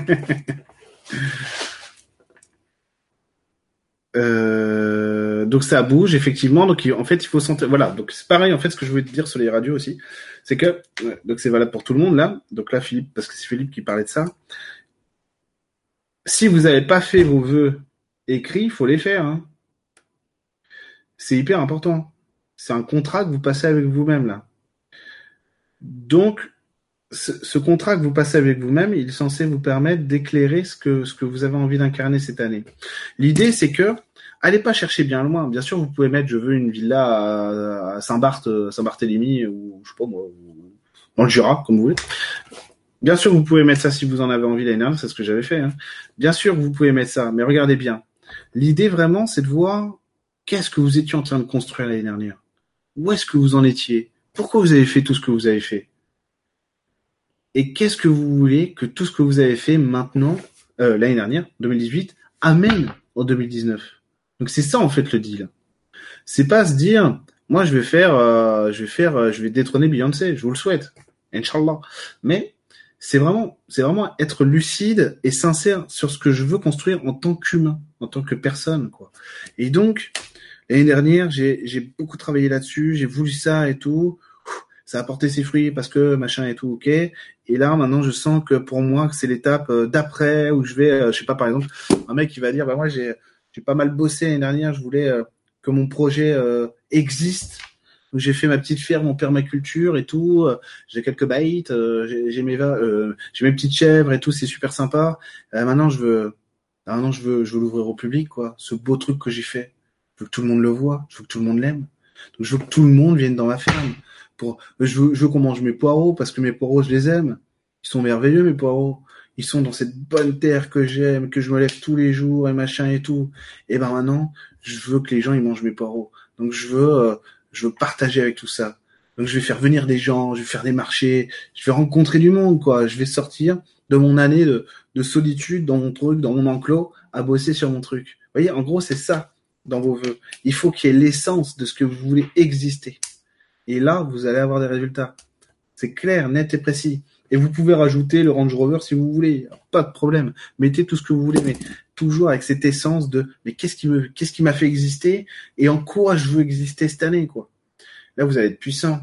[SPEAKER 1] Euh, donc ça bouge effectivement. Donc en fait il faut sentir. Voilà. Donc c'est pareil en fait ce que je voulais te dire sur les radios aussi, c'est que donc c'est valable pour tout le monde là. Donc là Philippe parce que c'est Philippe qui parlait de ça. Si vous n'avez pas fait vos vœux écrits, il faut les faire. Hein. C'est hyper important. C'est un contrat que vous passez avec vous-même là. Donc ce, contrat que vous passez avec vous-même, il est censé vous permettre d'éclérer ce que, ce que vous avez envie d'incarner cette année. L'idée, c'est que, allez pas chercher bien loin. Bien sûr, vous pouvez mettre, je veux une villa à, Saint-Barth, Saint-Barthélemy, ou, je sais pas moi, dans le Jura, comme vous voulez. Bien sûr, vous pouvez mettre ça si vous en avez envie l'année dernière, c'est ce que j'avais fait. Hein. Bien sûr, vous pouvez mettre ça, mais regardez bien. L'idée vraiment, c'est de voir qu'est-ce que vous étiez en train de construire l'année dernière. Où est-ce que vous en étiez? Pourquoi vous avez fait tout ce que vous avez fait? Et qu'est-ce que vous voulez que tout ce que vous avez fait maintenant, euh, l'année dernière, 2018, amène en 2019 Donc c'est ça en fait le deal. C'est pas se dire Moi, je vais faire, euh, je vais faire, euh, je vais détrôner Beyoncé. Je vous le souhaite, Inch'Allah. Mais c'est vraiment, c'est vraiment être lucide et sincère sur ce que je veux construire en tant qu'humain, en tant que personne, quoi. Et donc, l'année dernière, j'ai, j'ai beaucoup travaillé là-dessus. J'ai voulu ça et tout. Ça a porté ses fruits parce que machin et tout, ok. Et là, maintenant, je sens que pour moi, c'est l'étape euh, d'après où je vais, je sais pas, par exemple, un mec qui va dire, bah moi, j'ai, j'ai pas mal bossé l'année dernière. Je voulais que mon projet euh, existe. J'ai fait ma petite ferme en permaculture et tout. Euh, j'ai quelques baïtes, euh, j'ai mes j'ai mes petites chèvres et tout. C'est super sympa. maintenant, je veux, maintenant, je veux, je veux l'ouvrir au public, quoi. Ce beau truc que j'ai fait. Je veux que tout le monde le voit. Je veux que tout le monde l'aime. Donc, je veux que tout le monde vienne dans ma ferme. Pour, je veux, je veux qu'on mange mes poireaux parce que mes poireaux, je les aime. Ils sont merveilleux, mes poireaux ils sont dans cette bonne terre que j'aime, que je me lève tous les jours et machin et tout. Et ben maintenant, je veux que les gens ils mangent mes poireaux. Donc je veux, euh, je veux partager avec tout ça. Donc je vais faire venir des gens, je vais faire des marchés, je vais rencontrer du monde quoi. Je vais sortir de mon année de, de solitude dans mon truc, dans mon enclos, à bosser sur mon truc. Vous voyez, en gros c'est ça dans vos vœux. Il faut qu'il y ait l'essence de ce que vous voulez exister. Et là, vous allez avoir des résultats. C'est clair, net et précis. Et vous pouvez rajouter le Range Rover si vous voulez, pas de problème. Mettez tout ce que vous voulez, mais toujours avec cette essence de mais qu'est-ce qui me qu'est-ce qui m'a fait exister et en quoi je veux exister cette année quoi. Là vous allez être puissant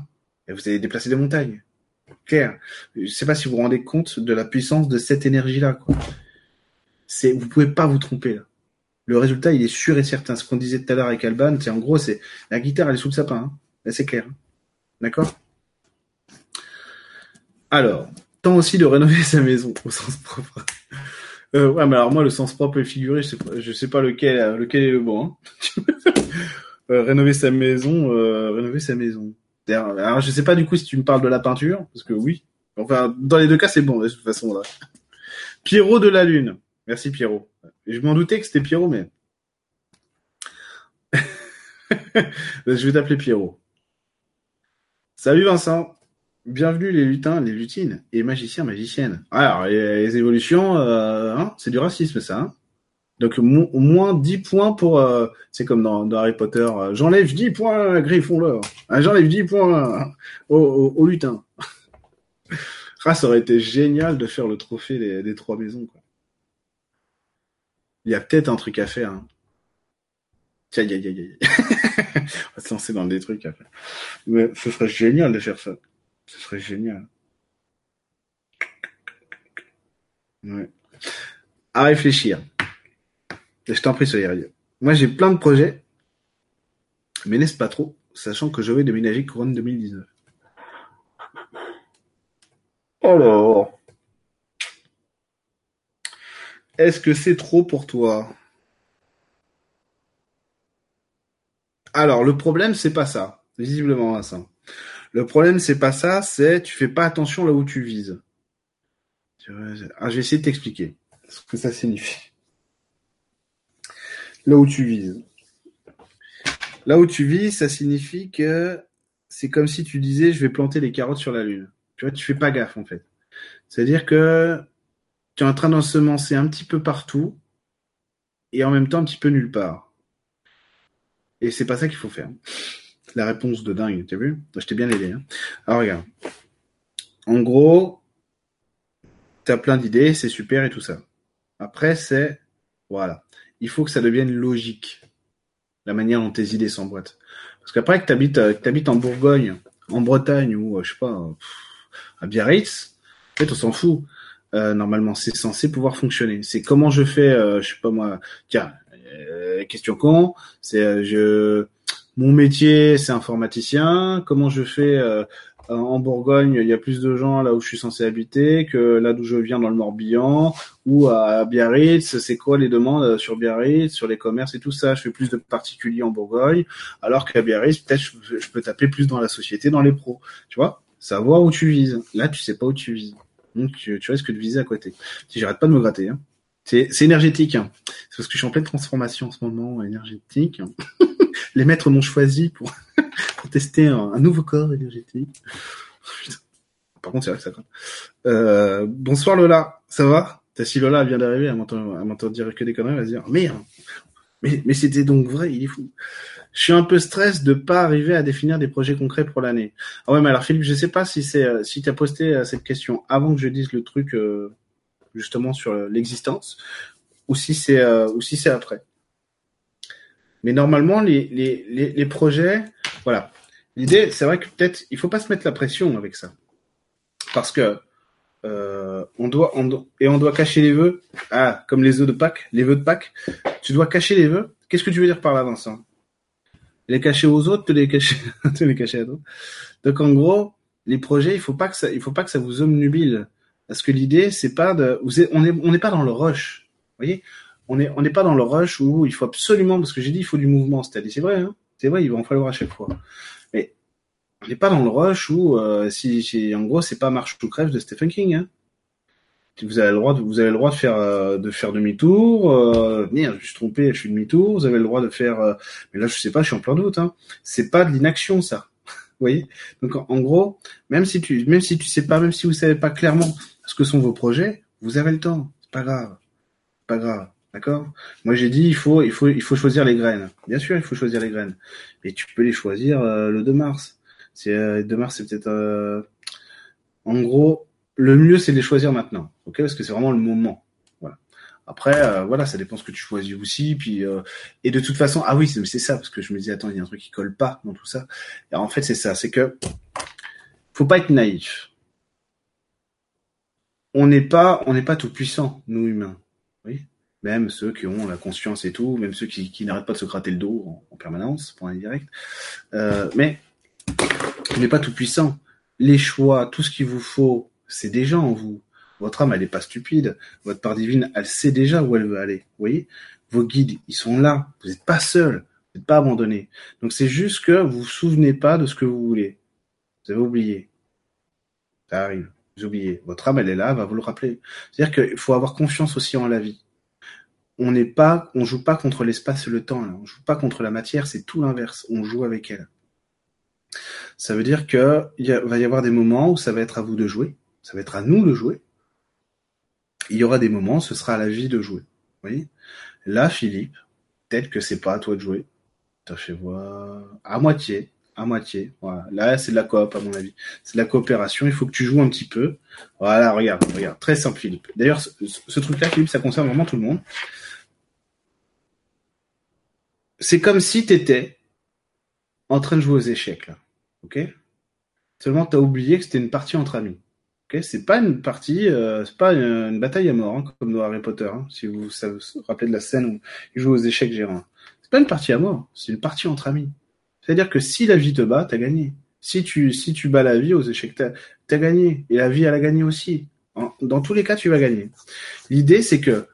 [SPEAKER 1] et vous allez déplacer des montagnes. Claire, je sais pas si vous vous rendez compte de la puissance de cette énergie là quoi. C'est vous pouvez pas vous tromper là. Le résultat il est sûr et certain. Ce qu'on disait tout à l'heure avec Alban, c'est en gros c'est la guitare elle est sous le sapin. Hein. C'est clair. D'accord? Alors, tant aussi de rénover sa maison au sens propre. Euh, ouais, mais alors moi, le sens propre et figuré, je sais pas, sais pas lequel, euh, lequel est le bon. Hein. euh, rénover sa maison, rénover sa maison. Alors, je sais pas du coup si tu me parles de la peinture, parce que oui. Enfin, dans les deux cas, c'est bon de toute façon là. Pierrot de la Lune. Merci Pierrot. Je m'en doutais que c'était Pierrot, mais je vais t'appeler Pierrot. Salut Vincent. Bienvenue les lutins, les lutines et magiciens, magiciennes. Alors, les, évolutions, euh, hein, c'est du racisme ça. Hein Donc au moins 10 points pour... Euh, c'est comme dans, Harry Potter, euh, j'enlève 10 points à Gryffondor. Ah, j'enlève 10 points aux, lutins. ah, ça aurait été génial de faire le trophée des, trois maisons. Il y a peut-être un truc à faire. Hein. Tiens, aïe, aïe, aïe. On va se lancer dans des trucs après. Mais ce serait génial de faire ça. Ce serait génial. À réfléchir. Je t'en prie, soyez Moi, j'ai plein de projets, mais laisse pas trop, sachant que je vais déménager couronne 2019. Alors, est-ce que c'est trop pour toi? Alors, le problème, c'est pas ça. Visiblement, ça. Le problème, c'est pas ça, c'est tu fais pas attention là où tu vises. Ah, je vais essayer de t'expliquer ce que ça signifie. Là où tu vises. Là où tu vises, ça signifie que c'est comme si tu disais je vais planter les carottes sur la lune. Tu vois, tu fais pas gaffe en fait. C'est-à-dire que tu es en train d'ensemencer un petit peu partout et en même temps un petit peu nulle part. Et c'est pas ça qu'il faut faire la réponse de dingue, t'as vu? Je t'ai bien aidé. Hein Alors regarde. En gros, t'as plein d'idées, c'est super et tout ça. Après, c'est voilà. Il faut que ça devienne logique, la manière dont tes idées s'emboîtent. Parce qu'après que t'habites, euh, que t'habites en Bourgogne, en Bretagne ou euh, je sais pas, à Biarritz, en fait, on s'en fout. Euh, normalement, c'est censé pouvoir fonctionner. C'est comment je fais, je sais pas moi. Tiens, question con, c'est je mon métier, c'est informaticien. Comment je fais euh, en Bourgogne Il y a plus de gens là où je suis censé habiter que là d'où je viens dans le Morbihan ou à Biarritz. C'est quoi les demandes euh, sur Biarritz, sur les commerces et tout ça? Je fais plus de particuliers en Bourgogne, alors qu'à Biarritz, peut-être je, peux taper plus dans la société, dans les pros. Tu vois? Savoir où tu vises. Là, tu sais pas où tu vises. Donc, tu, risques de viser à côté. Si j'arrête pas de me gratter. Hein. C'est énergétique. Hein. C'est parce que je suis en pleine transformation en ce moment énergétique. les maîtres m'ont choisi pour, tester un, nouveau corps énergétique. Par contre, c'est vrai que ça. Euh, bonsoir Lola, ça va? Si Lola vient d'arriver, elle m'entend dire que des conneries, elle va se dire merde. Mais, mais c'était donc vrai, il est fou. Je suis un peu stress de pas arriver à définir des projets concrets pour l'année. Ah ouais, mais alors Philippe, je sais pas si c'est euh, si tu as posté euh, cette question avant que je dise le truc euh, justement sur l'existence ou si c'est ou si c'est après. Mais normalement les, les, les, les projets, voilà. L'idée, c'est vrai que peut-être il faut pas se mettre la pression avec ça. Parce que euh, on doit, on et on doit cacher les vœux. Ah, comme les œufs de Pâques, les vœux de Pâques. Tu dois cacher les vœux. Qu'est-ce que tu veux dire par là, Vincent? Les cacher aux autres, te les cacher, te les cacher à toi. Donc en gros, les projets, il faut pas que ça, il faut pas que ça vous omnubile. Parce que l'idée, c'est pas de, vous on est, on n'est pas dans le rush. Vous voyez, on est, on n'est pas dans le rush où il faut absolument, parce que j'ai dit, il faut du mouvement. C'est-à-dire, c'est vrai, hein c'est vrai, il va en falloir à chaque fois. Mais on n'est pas dans le rush où, euh, si, si, en gros, c'est pas marche ou crève de Stephen King. Hein. Vous avez le droit de, vous avez le droit de faire euh, de faire demi-tour. Euh, merde, je suis trompé, je suis demi-tour. Vous avez le droit de faire. Euh, mais là, je sais pas, je suis en plein doute. Hein. C'est pas de l'inaction, ça. vous voyez? Donc, en, gros, même si tu, même si tu sais pas, même si vous savez pas clairement ce que sont vos projets, vous avez le temps. C'est pas grave. Pas grave. D'accord? Moi j'ai dit il faut il faut il faut choisir les graines. Bien sûr, il faut choisir les graines. Mais tu peux les choisir euh, le 2 mars. C'est euh, 2 mars, c'est peut-être euh, en gros le mieux c'est de les choisir maintenant. OK? Parce que c'est vraiment le moment. Voilà. Après euh, voilà, ça dépend ce que tu choisis aussi puis et de toute façon, ah oui, c'est ça parce que je me dis attends, il y a un truc qui colle pas dans tout ça. En fait, c'est ça, c'est que faut pas être naïf. On n'est pas on n'est pas tout puissant nous humains. Oui même ceux qui ont la conscience et tout, même ceux qui, qui n'arrêtent pas de se gratter le dos en, permanence, pour un direct. Euh, mais il n'est pas tout puissant. Les choix, tout ce qu'il vous faut, c'est déjà en vous. Votre âme, elle n'est pas stupide. Votre part divine, elle sait déjà où elle veut aller. Vous voyez? Vos guides, ils sont là. Vous n'êtes pas seul. Vous n'êtes pas abandonné. Donc c'est juste que vous vous souvenez pas de ce que vous voulez. Vous avez oublié. Ça arrive. Vous oubliez. Votre âme, elle est là, elle va vous le rappeler. C'est-à-dire qu'il faut avoir confiance aussi en la vie on n'est pas, on joue pas contre l'espace et le temps. Là. On joue pas contre la matière, c'est tout l'inverse. On joue avec elle. Ça veut dire que il va y avoir des moments où ça va être à vous de jouer, ça va être à nous de jouer. Il y aura des moments, ce sera à la vie de jouer. Vous voyez? Là, Philippe, peut-être que c'est pas à toi de jouer. T'as fait voir à moitié, à moitié. Voilà. Là, c'est de la coop à mon avis. C'est de la coopération. Il faut que tu joues un petit peu. Voilà, regarde, regarde. Très simple, Philippe. D'ailleurs, ce, truc-là, Philippe, ça concerne vraiment tout le monde c'est comme si tu étais en train de jouer aux échecs. OK? Seulement tu as oublié que c'était une partie entre amis. OK? C'est pas une partie euh, c'est pas une, bataille à mort hein, comme dans Harry Potter hein, si vous, vous rappelez de la scène où il joue aux échecs gérants. C'est pas une partie à mort, c'est une partie entre amis. C'est-à-dire que si la vie te bat, tu as gagné. Si tu si tu bats la vie aux échecs, tu as, gagné et la vie elle a gagné aussi. dans tous les cas, tu vas gagner. L'idée c'est que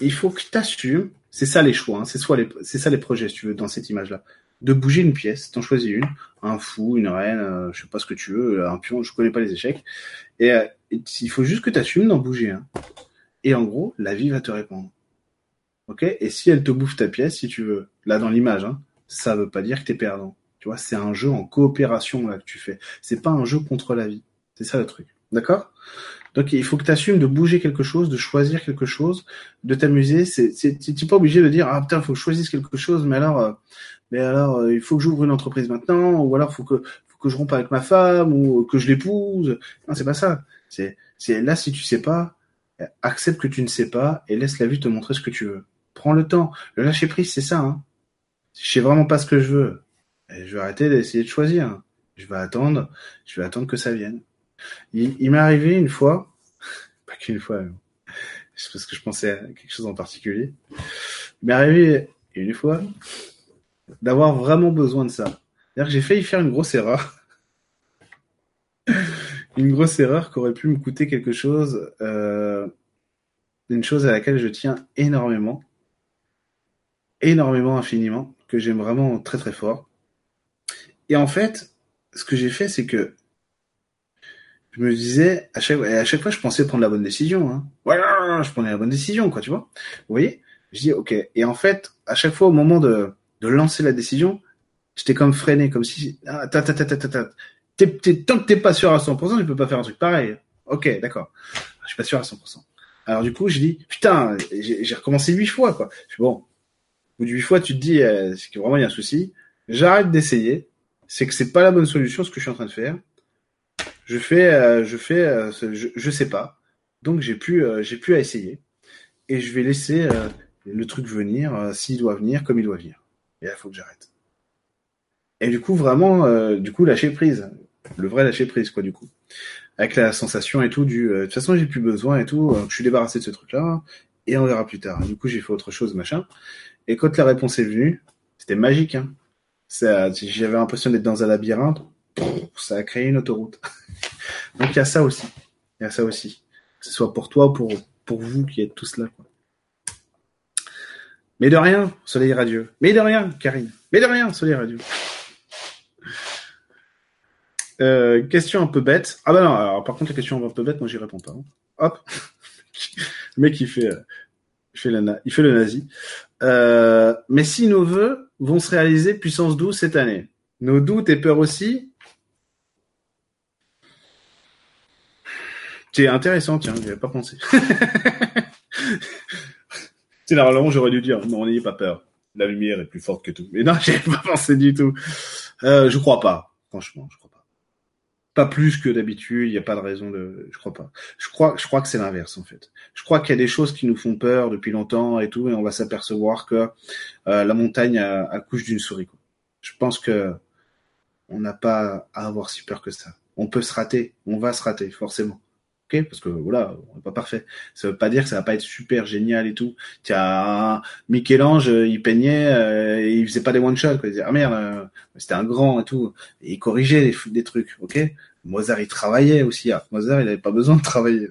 [SPEAKER 1] il faut que tu assumes c'est ça les choix, hein. c'est ça les projets, si tu veux, dans cette image-là. De bouger une pièce, t'en choisis une, un fou, une reine, euh, je sais pas ce que tu veux, un pion, je connais pas les échecs. Et, euh, il faut juste que tu assumes d'en bouger. Et en gros, la vie va te répondre. Ok? Et si elle te bouffe ta pièce, si tu veux, là dans l'image, hein, ça veut pas dire que t'es perdant. Tu vois, c'est un jeu en coopération là que tu fais. C'est pas un jeu contre la vie. C'est ça le truc. D'accord? Donc il faut que tu assumes de bouger quelque chose, de choisir quelque chose, de t'amuser. Tu pas obligé de dire ah putain faut que je choisisse quelque chose, mais alors, euh, mais alors euh, il faut que j'ouvre une entreprise maintenant, ou alors faut que faut que je rompe avec ma femme ou que je l'épouse. Non c'est pas ça. C'est là si tu sais pas, accepte que tu ne sais pas et laisse la vie te montrer ce que tu veux. Prends le temps. Le lâcher prise c'est ça. Hein. Je sais vraiment pas ce que je veux, je vais arrêter d'essayer de choisir. Je vais attendre, je vais attendre que ça vienne. Il, m'est arrivé une fois, pas qu'une fois, c'est parce que je pensais à quelque chose en particulier. Il m'est arrivé une fois d'avoir vraiment besoin de ça. C'est-à-dire que j'ai failli faire une grosse erreur. une grosse erreur qui aurait pu me coûter quelque chose, euh, une chose à laquelle je tiens énormément, énormément, infiniment, que j'aime vraiment très très fort. Et en fait, ce que j'ai fait, c'est que je me disais, à chaque, à chaque fois, je pensais prendre la bonne décision. Hein. Voilà, je prenais la bonne décision, quoi, tu vois. Vous voyez? Je dis, ok. Et en fait, à chaque fois, au moment de, de lancer la décision, j'étais comme freiné, comme si, ah, ta, ta, ta, ta, ta, ta. tant que t'es pas sûr à 100%, tu peux pas faire un truc pareil. Ok, d'accord. Je suis pas sûr à 100%. Alors du coup, je dis, putain, j'ai recommencé huit fois, quoi. Je dis, bon, bout de huit fois, tu te dis, euh, c'est que vraiment il y a un souci. J'arrête d'essayer. C'est que c'est pas la bonne solution ce que je suis en train de faire. Je fais, euh, je fais, euh, je, je sais pas. Donc j'ai plus, euh, j'ai plus à essayer. Et je vais laisser euh, le truc venir, euh, s'il doit venir, comme il doit venir. Et là, il faut que j'arrête. Et du coup, vraiment, du coup, lâcher prise. Le vrai lâcher prise, quoi, du coup. Avec la sensation et tout du, euh, de toute façon, j'ai plus besoin et tout, euh, je suis débarrassé de ce truc-là, et on verra plus tard. Du coup, j'ai fait autre chose, machin. Et quand la réponse est venue, c'était magique, hein. J'avais l'impression d'être dans un labyrinthe. Ça a créé une autoroute. Donc, il y a ça aussi. Il y a ça aussi. Que ce soit pour toi ou pour, vous qui êtes tous là. Mais de rien, soleil radieux. Mais de rien, Karine. Mais de rien, soleil radieux. Question un peu bête. Ah bah non, alors par contre la question un peu bête, moi j'y réponds pas. hein. Hop. le mec il fait, euh, il fait le nazi. Euh, mais si nos vœux vont se réaliser puissance 12 cette année, nos doutes et peurs aussi. C'est intéressant, tiens, j'y avais pas pensé. C'est normalement j'aurais dû dire non, n'ayez pas peur. La lumière est plus forte que tout. Mais non, j'y avais pas pensé du tout. Euh, je crois pas, franchement, je crois pas. Plus que d'habitude, il n'y a pas de raison de. Je crois pas. Je crois, je crois que c'est l'inverse en fait. Je crois qu'il y a des choses qui nous font peur depuis longtemps et tout, et on va s'apercevoir que euh, la montagne accouche d'une souris. Je pense que on n'a pas à avoir si peur que ça. On peut se rater, on va se rater forcément. Parce que voilà, on n'est pas parfait. Ça veut pas dire que ça va pas être super génial et tout. Tiens, Michel-Ange, il peignait, euh, et il faisait pas des one shot. Quoi. Il disait ah merde, euh, c'était un grand et tout. Il corrigeait des, trucs, ok. Mozart, il travaillait aussi. Ah, Mozart, il avait pas besoin de travailler.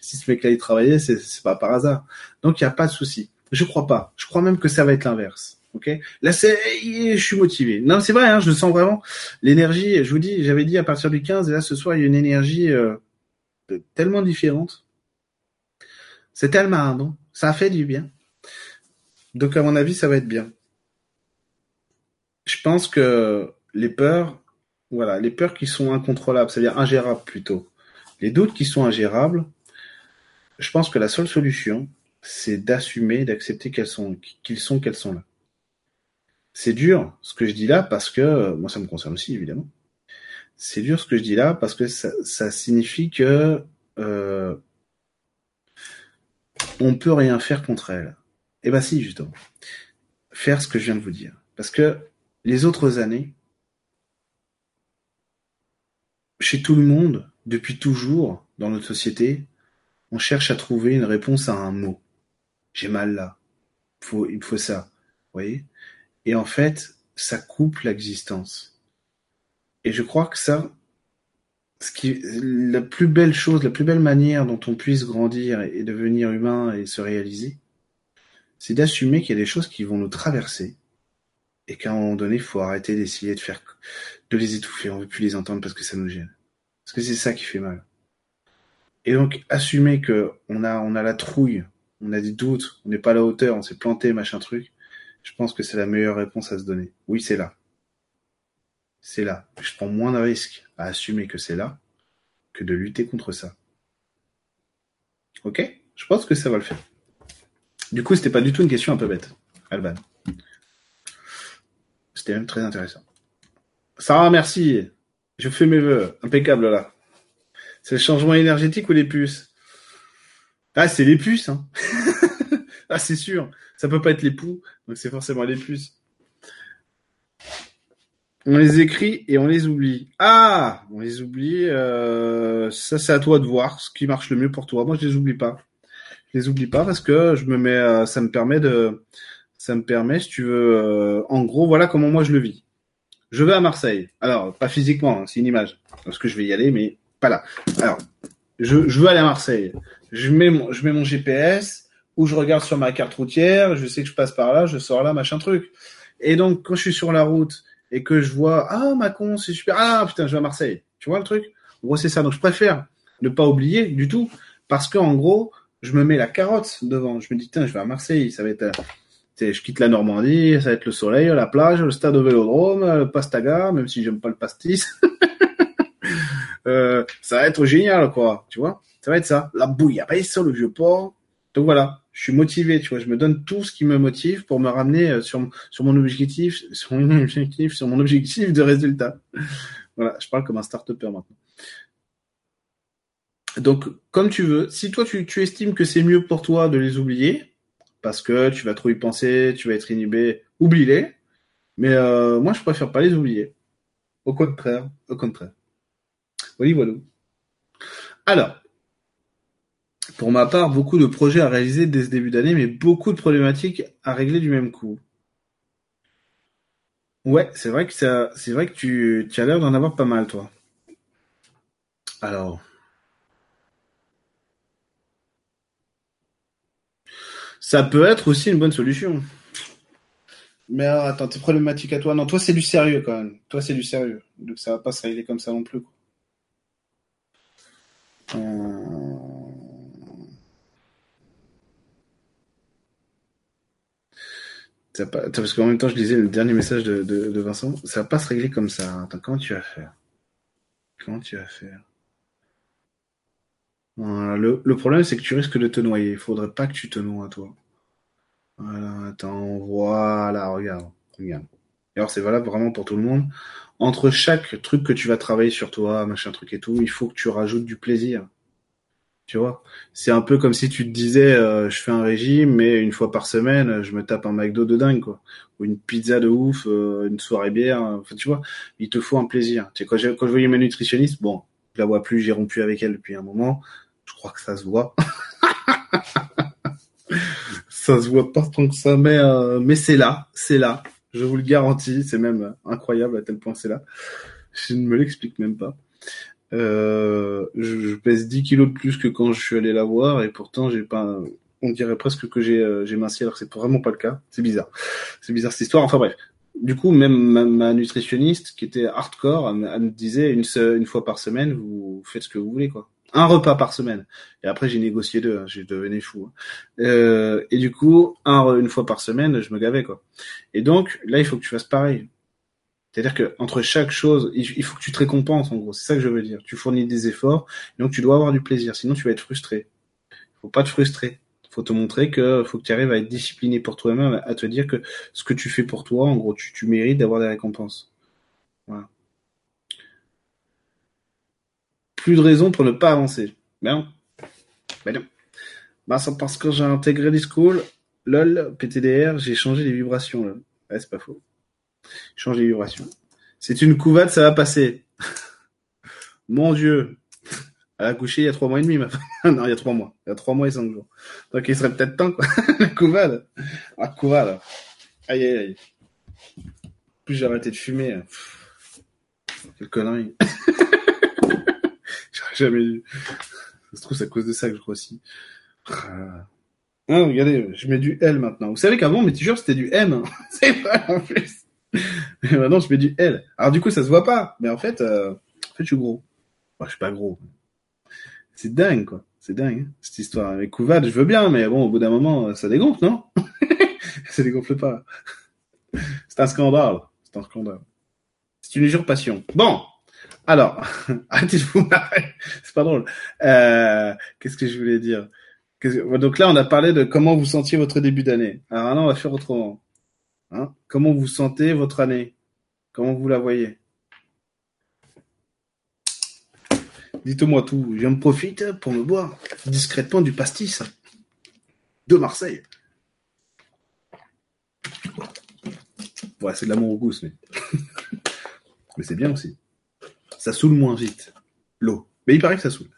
[SPEAKER 1] Si ce mec-là, il travaillait, c'est pas par hasard. Donc, il y a pas de souci. Je crois pas. Je crois même que ça va être l'inverse. Ok. Là, c'est, je suis motivé. Non, c'est vrai. Hein, je le sens vraiment. L'énergie. Je vous dis, j'avais dit à partir du 15, et là, ce soir, il y a une énergie euh, tellement différente. C'est tellement bon. Ça fait du bien. Donc, à mon avis, ça va être bien. Je pense que les peurs, voilà, les peurs qui sont incontrôlables, c'est-à-dire ingérables plutôt, les doutes qui sont ingérables, je pense que la seule solution, c'est d'assumer, d'accepter qu'elles sont, qu'ils sont, qu'elles sont là. C'est dur ce que je dis là parce que moi ça me concerne aussi évidemment. C'est dur ce que je dis là parce que ça, signifie que euh, on peut rien faire contre elles. Eh ben si justement, faire ce que je viens de vous dire. Parce que les autres années, chez tout le monde, depuis toujours, dans notre société, on cherche à trouver une réponse à un mot. J'ai mal là. Faut, il faut ça. Vous voyez? Et en fait, ça coupe l'existence. Et je crois que ça, la plus belle chose, la plus belle manière dont on puisse grandir et devenir humain et se réaliser, c'est d'assumer qu'il y a des choses qui vont nous traverser et qu'à un moment donné, il faut arrêter d'essayer de faire, de les étouffer. On veut plus les entendre parce que ça nous gêne. Parce que c'est ça qui fait mal. Et donc, assumer que on a, on a la trouille, on a des doutes, on n'est pas à la hauteur, on s'est planté, machin truc, je pense que c'est la meilleure réponse à se donner. Oui, c'est là. C'est là. Je prends moins de risques à assumer que c'est là que de lutter contre ça. Ok? Je pense que ça va le faire. Du coup, c'était pas du tout une question un peu bête, Alban. C'était même très intéressant. Sarah, merci. Je fais mes vœux. Impeccable là. C'est le changement énergétique ou les puces? Ah, c'est les puces, hein. ah, c'est sûr. Ça peut pas être les poux, donc c'est forcément les puces. On les écrit et on les oublie. Ah, on les oublie. Euh, ça, c'est à toi de voir ce qui marche le mieux pour toi. Moi, je les oublie pas. Je les oublie pas parce que je me mets, euh, ça me permet de, ça me permet, si tu veux, euh, en gros, voilà comment moi je le vis. Je vais à Marseille. Alors, pas physiquement, hein, c'est une image. Parce que je vais y aller, mais pas là. Alors, je, je veux aller à Marseille. Je mets mon, je mets mon GPS ou je regarde sur ma carte routière. Je sais que je passe par là, je sors là, machin truc. Et donc, quand je suis sur la route et que je vois, ah, Macon, c'est super. Ah, putain, je vais à Marseille. Tu vois le truc? En gros, c'est ça. Donc, je préfère ne pas oublier du tout parce que, en gros, je me mets la carotte devant. Je me dis, tiens, je vais à Marseille. Ça va être, euh, je quitte la Normandie, ça va être le soleil, la plage, le stade au vélodrome, le pastaga, même si j'aime pas le pastis. euh, ça va être génial, quoi. Tu vois? Ça va être ça. La bouillabaisse le vieux port. Donc voilà. Je suis motivé, tu vois. Je me donne tout ce qui me motive pour me ramener euh, sur, sur mon objectif, sur mon objectif, sur mon objectif de résultat. Voilà, je parle comme un start-upper maintenant. Donc, comme tu veux, si toi tu, tu estimes que c'est mieux pour toi de les oublier, parce que tu vas trop y penser, tu vas être inhibé, oublie-les. Mais euh, moi, je préfère pas les oublier. Au contraire, au contraire. Oui, voilà. Alors, pour ma part, beaucoup de projets à réaliser dès ce début d'année, mais beaucoup de problématiques à régler du même coup. Ouais, c'est vrai que ça, c'est vrai que tu, as l'air d'en avoir pas mal, toi. Alors, ça peut être aussi une bonne solution. Mais attends, tes problématiques à toi. Non, toi, c'est du sérieux quand même. Toi, c'est du sérieux. Donc, ça va pas se régler comme ça non plus. Euh... Parce qu'en même temps, je lisais le dernier message de, Vincent. Ça va pas se régler comme ça. Attends, comment tu vas faire? Comment tu vas faire? Le problème, c'est que tu risques de te noyer. Il faudrait pas que tu te noies, toi. Voilà, attends, voilà, regarde, regarde. Et alors, c'est valable vraiment pour tout le monde. Entre chaque truc que tu vas travailler sur toi, machin truc et tout, il faut que tu rajoutes du plaisir. Tu vois, c'est un peu comme si tu te disais, euh, je fais un régime, mais une fois par semaine, je me tape un McDo de dingue, quoi, ou une pizza de ouf, euh, une soirée bière. Enfin, tu vois, il te faut un plaisir. Tu sais, quand, quand je voyais ma nutritionniste, bon, je la vois plus, j'ai rompu avec elle depuis un moment. Je crois que ça se voit. ça se voit pas tant que ça, mais euh, mais c'est là, c'est là. Je vous le garantis, c'est même incroyable à tel point c'est là. Je ne me l'explique même pas. Euh, je, pèse 10 kilos de plus que quand je suis allé la voir et pourtant j'ai pas. On dirait presque que j'ai euh, j'ai minci alors c'est vraiment pas le cas. C'est bizarre. C'est bizarre cette histoire. Enfin bref. Du coup, même ma, ma nutritionniste qui était hardcore, elle, elle me disait une, une fois par semaine, vous faites ce que vous voulez quoi. Un repas par semaine. Et après j'ai négocié deux. Hein, j'ai devenu fou. Hein. Euh, et du coup, un une fois par semaine, je me gavais quoi. Et donc là, il faut que tu fasses pareil. C'est-à-dire que entre chaque chose, il faut que tu te récompenses en gros. C'est ça que je veux dire. Tu fournis des efforts, donc tu dois avoir du plaisir. Sinon, tu vas être frustré. Faut pas te frustrer. Faut te montrer que faut que tu arrives à être discipliné pour toi-même, à te dire que ce que tu fais pour toi, en gros, tu, tu mérites d'avoir des récompenses. Voilà. Plus de raison pour ne pas avancer. Non. Mais non. Bah, c'est parce que j'ai intégré Discord, LOL, PTDR, j'ai changé les vibrations, là. Ouais, c'est pas faux. Change les vibrations. C'est une couvade, ça va passer. Mon Dieu. Elle a couché il y a trois mois et demi, ma femme. non, il y a trois mois. Il y a trois mois et cinq jours. Donc il serait peut-être temps, quoi. La couvade. La couvade. Aïe, aïe, aïe. plus j'ai arrêté de fumer. Quelle connerie. J'aurais jamais dû. Ça se trouve, c'est à cause de ça que je grossis. Ah, regardez, je mets du L maintenant. Vous savez qu'avant, mes t-shirts, c'était du M. C'est vrai, en plus. Mais maintenant, je mets du L. Alors, du coup, ça se voit pas. Mais en fait, euh, en fait, je suis gros. Enfin, je suis pas gros. C'est dingue, quoi. C'est dingue, hein, cette histoire. Avec Kouvad, je veux bien, mais bon, au bout d'un moment, ça dégonfle, non? ça dégonfle pas. C'est un scandale. C'est un scandale. C'est une usurpation. Bon. Alors, arrêtez de vous marrer. C'est pas drôle. Euh, qu'est-ce que je voulais dire? Donc là, on a parlé de comment vous sentiez votre début d'année. Alors là, on va faire autrement. Hein? Comment vous sentez votre année? Comment vous la voyez? Dites-moi tout. Je me profite pour me boire discrètement du pastis de Marseille. Ouais, c'est de l'amour au goût, mais... mais c'est bien aussi. Ça saoule moins vite, l'eau. Mais il paraît que ça saoule.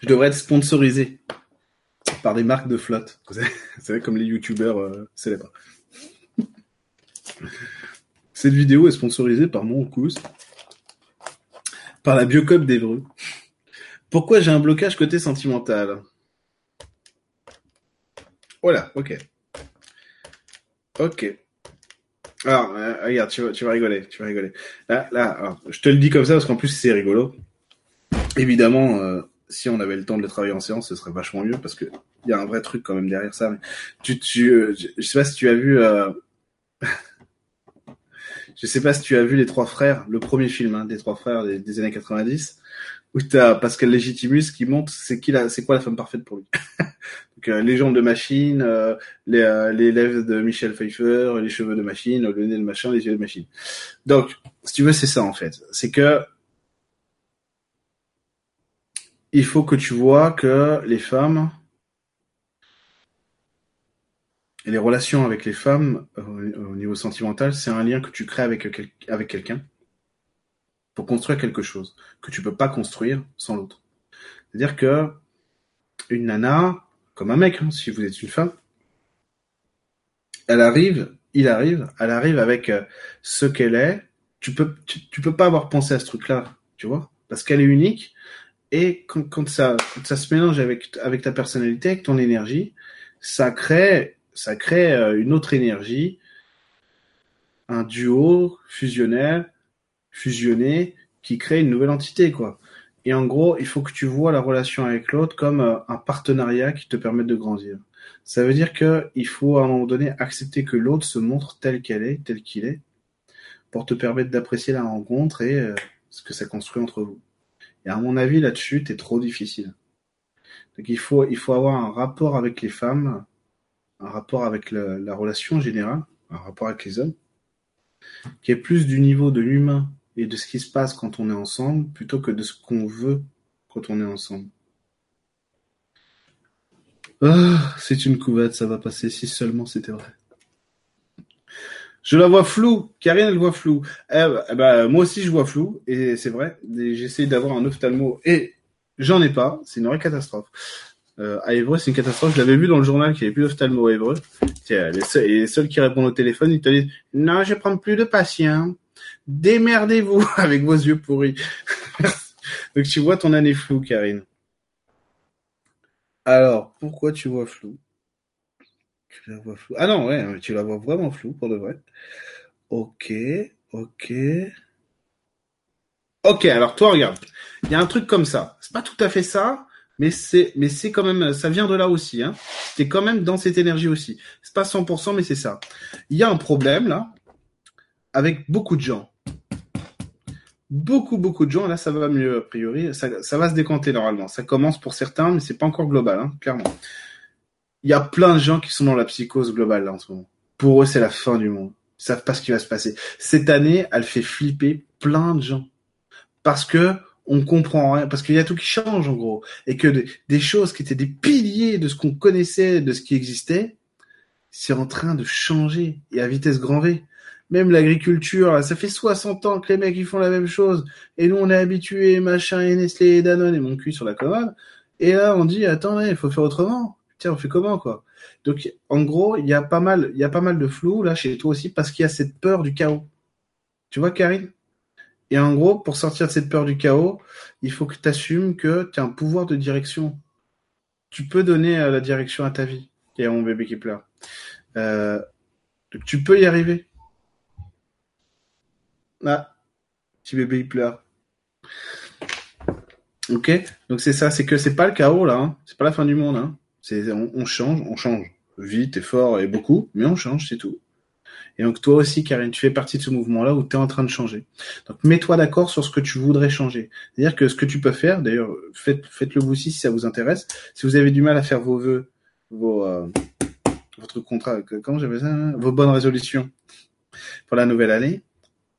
[SPEAKER 1] Je devrais être sponsorisé par des marques de flotte. Savez, comme les youtubeurs euh, célèbres. Cette vidéo est sponsorisée par mon par la Biocop d'Evreux. Pourquoi j'ai un blocage côté sentimental? Voilà, ok. Ok. Alors, euh, regarde, tu vas, tu vas rigoler, tu vas rigoler. Là, là, je te le dis comme ça parce qu'en plus c'est rigolo. Évidemment, euh, si on avait le temps de le travailler en séance, ce serait vachement mieux parce que il y a un vrai truc quand même derrière ça. Mais tu, tu, euh, je sais pas si tu as vu, euh... Je sais pas si tu as vu Les Trois Frères, le premier film hein, des Trois Frères des, années 90, où t'as Pascal Légitimus qui montre c'est qui c'est quoi la femme parfaite pour lui. Donc euh, les jambes de machine, euh, les, euh, les lèvres de Michel Pfeiffer, les cheveux de machine, le nez de machin, les yeux de machine. Donc, si tu veux, c'est ça en fait. C'est que il faut que tu vois que les femmes et les relations avec les femmes euh, au niveau sentimental, c'est un lien que tu crées avec, avec quelqu'un pour construire quelque chose que tu peux pas construire sans l'autre. C'est-à-dire que une nana, comme un mec, hein, si vous êtes une femme, elle arrive, il arrive, elle arrive avec euh, ce qu'elle est. Tu peux, tu peux pas avoir pensé à ce truc-là, tu vois, parce qu'elle est unique. Et quand, ça, se mélange avec ta personnalité, avec ton énergie, ça crée, ça crée euh, une autre énergie, un duo fusionnel, fusionné, qui crée une nouvelle entité, quoi. Et en gros, il faut que tu vois la relation avec l'autre comme euh, un partenariat qui te permette de grandir. Ça veut dire que il faut à un moment donné accepter que l'autre se montre tel qu'elle est, tel qu'il est, pour te permettre d'apprécier la rencontre et euh, ce que ça construit entre vous. Et à mon avis, là-dessus, t'es trop difficile. Donc il faut, il faut avoir un rapport avec les femmes, un rapport avec la relation générale, un rapport avec les hommes, qui est plus du niveau de l'humain et de ce qui se passe quand on est ensemble, plutôt que de ce qu'on veut quand on est ensemble. Ah, c'est une couvade, ça va passer si seulement c'était vrai. Je la vois floue. Karine, elle voit flou. Eh, bah, moi aussi, je vois flou. Et c'est vrai. Et J'essaie d'avoir un ophtalmo et j'en ai pas. C'est une vraie catastrophe. Euh, à Évreux, c'est une catastrophe. Je l'avais vu dans le journal qu'il n'y avait plus d'ophtalmo à Évreux. Tiens, les seuls, et les seuls qui répondent au téléphone, ils te disent Non, je prends plus de patients. Démerdez-vous avec vos yeux pourris. Donc tu vois ton année floue, Karine. Alors, pourquoi tu vois flou Tu la vois flou. Ah non, ouais, tu la vois vraiment flou pour de vrai. Ok, ok. Ok, alors toi, regarde. Il y a un truc comme ça. C'est pas tout à fait ça, mais c'est, mais c'est quand même, ça vient de là aussi, hein. T'es quand même dans cette énergie aussi. C'est pas 100%, mais c'est ça. Il y a un problème, là, avec beaucoup de gens. Beaucoup, beaucoup de gens, là, ça va mieux, a priori. Ça, ça va se décanter, normalement. Ça commence pour certains, mais c'est pas encore global, hein, clairement. Il y a plein de gens qui sont dans la psychose globale, là, en ce moment. Pour eux, c'est la fin du monde. Ils savent pas ce qui va se passer. Cette année, elle fait flipper plein de gens. Parce que on comprend rien, parce qu'il y a tout qui change, en gros. Et que des, choses qui étaient des piliers de ce qu'on connaissait, de ce qui existait, c'est en train de changer. Et à vitesse grand V. Même l'agriculture, ça fait 60 ans que les mecs, ils font la même chose. Et nous, on est habitués, machin, et Nestlé, et Danone, et mon cul sur la commode. Et là, on dit, attendez, il faut faire autrement. Tiens, on fait comment, quoi? Donc, en gros, il y a pas mal, il y a pas mal de flou, là, chez toi aussi, parce qu'il y a cette peur du chaos. Tu vois, Karine? Et en gros, pour sortir de cette peur du chaos, il faut que tu assumes que tu as un pouvoir de direction. Tu peux donner euh, la direction à ta vie. Il y a mon bébé qui pleure. Euh, donc tu peux y arriver. Ah, petit bébé il pleure. Ok, donc c'est ça, c'est que c'est pas le chaos là, hein. c'est pas la fin du monde. Hein. On, change, on change vite et fort et beaucoup, mais on change, c'est tout. Et donc toi aussi, Karine, tu fais partie de ce mouvement-là où tu es en train de changer. Donc mets-toi d'accord sur ce que tu voudrais changer. C'est-à-dire que ce que tu peux faire, d'ailleurs, faites, faites-le vous aussi si ça vous intéresse. Si vous avez du mal à faire vos vœux, vos euh, votre contrat, comment j'appelle ça, vos bonnes résolutions pour la nouvelle année,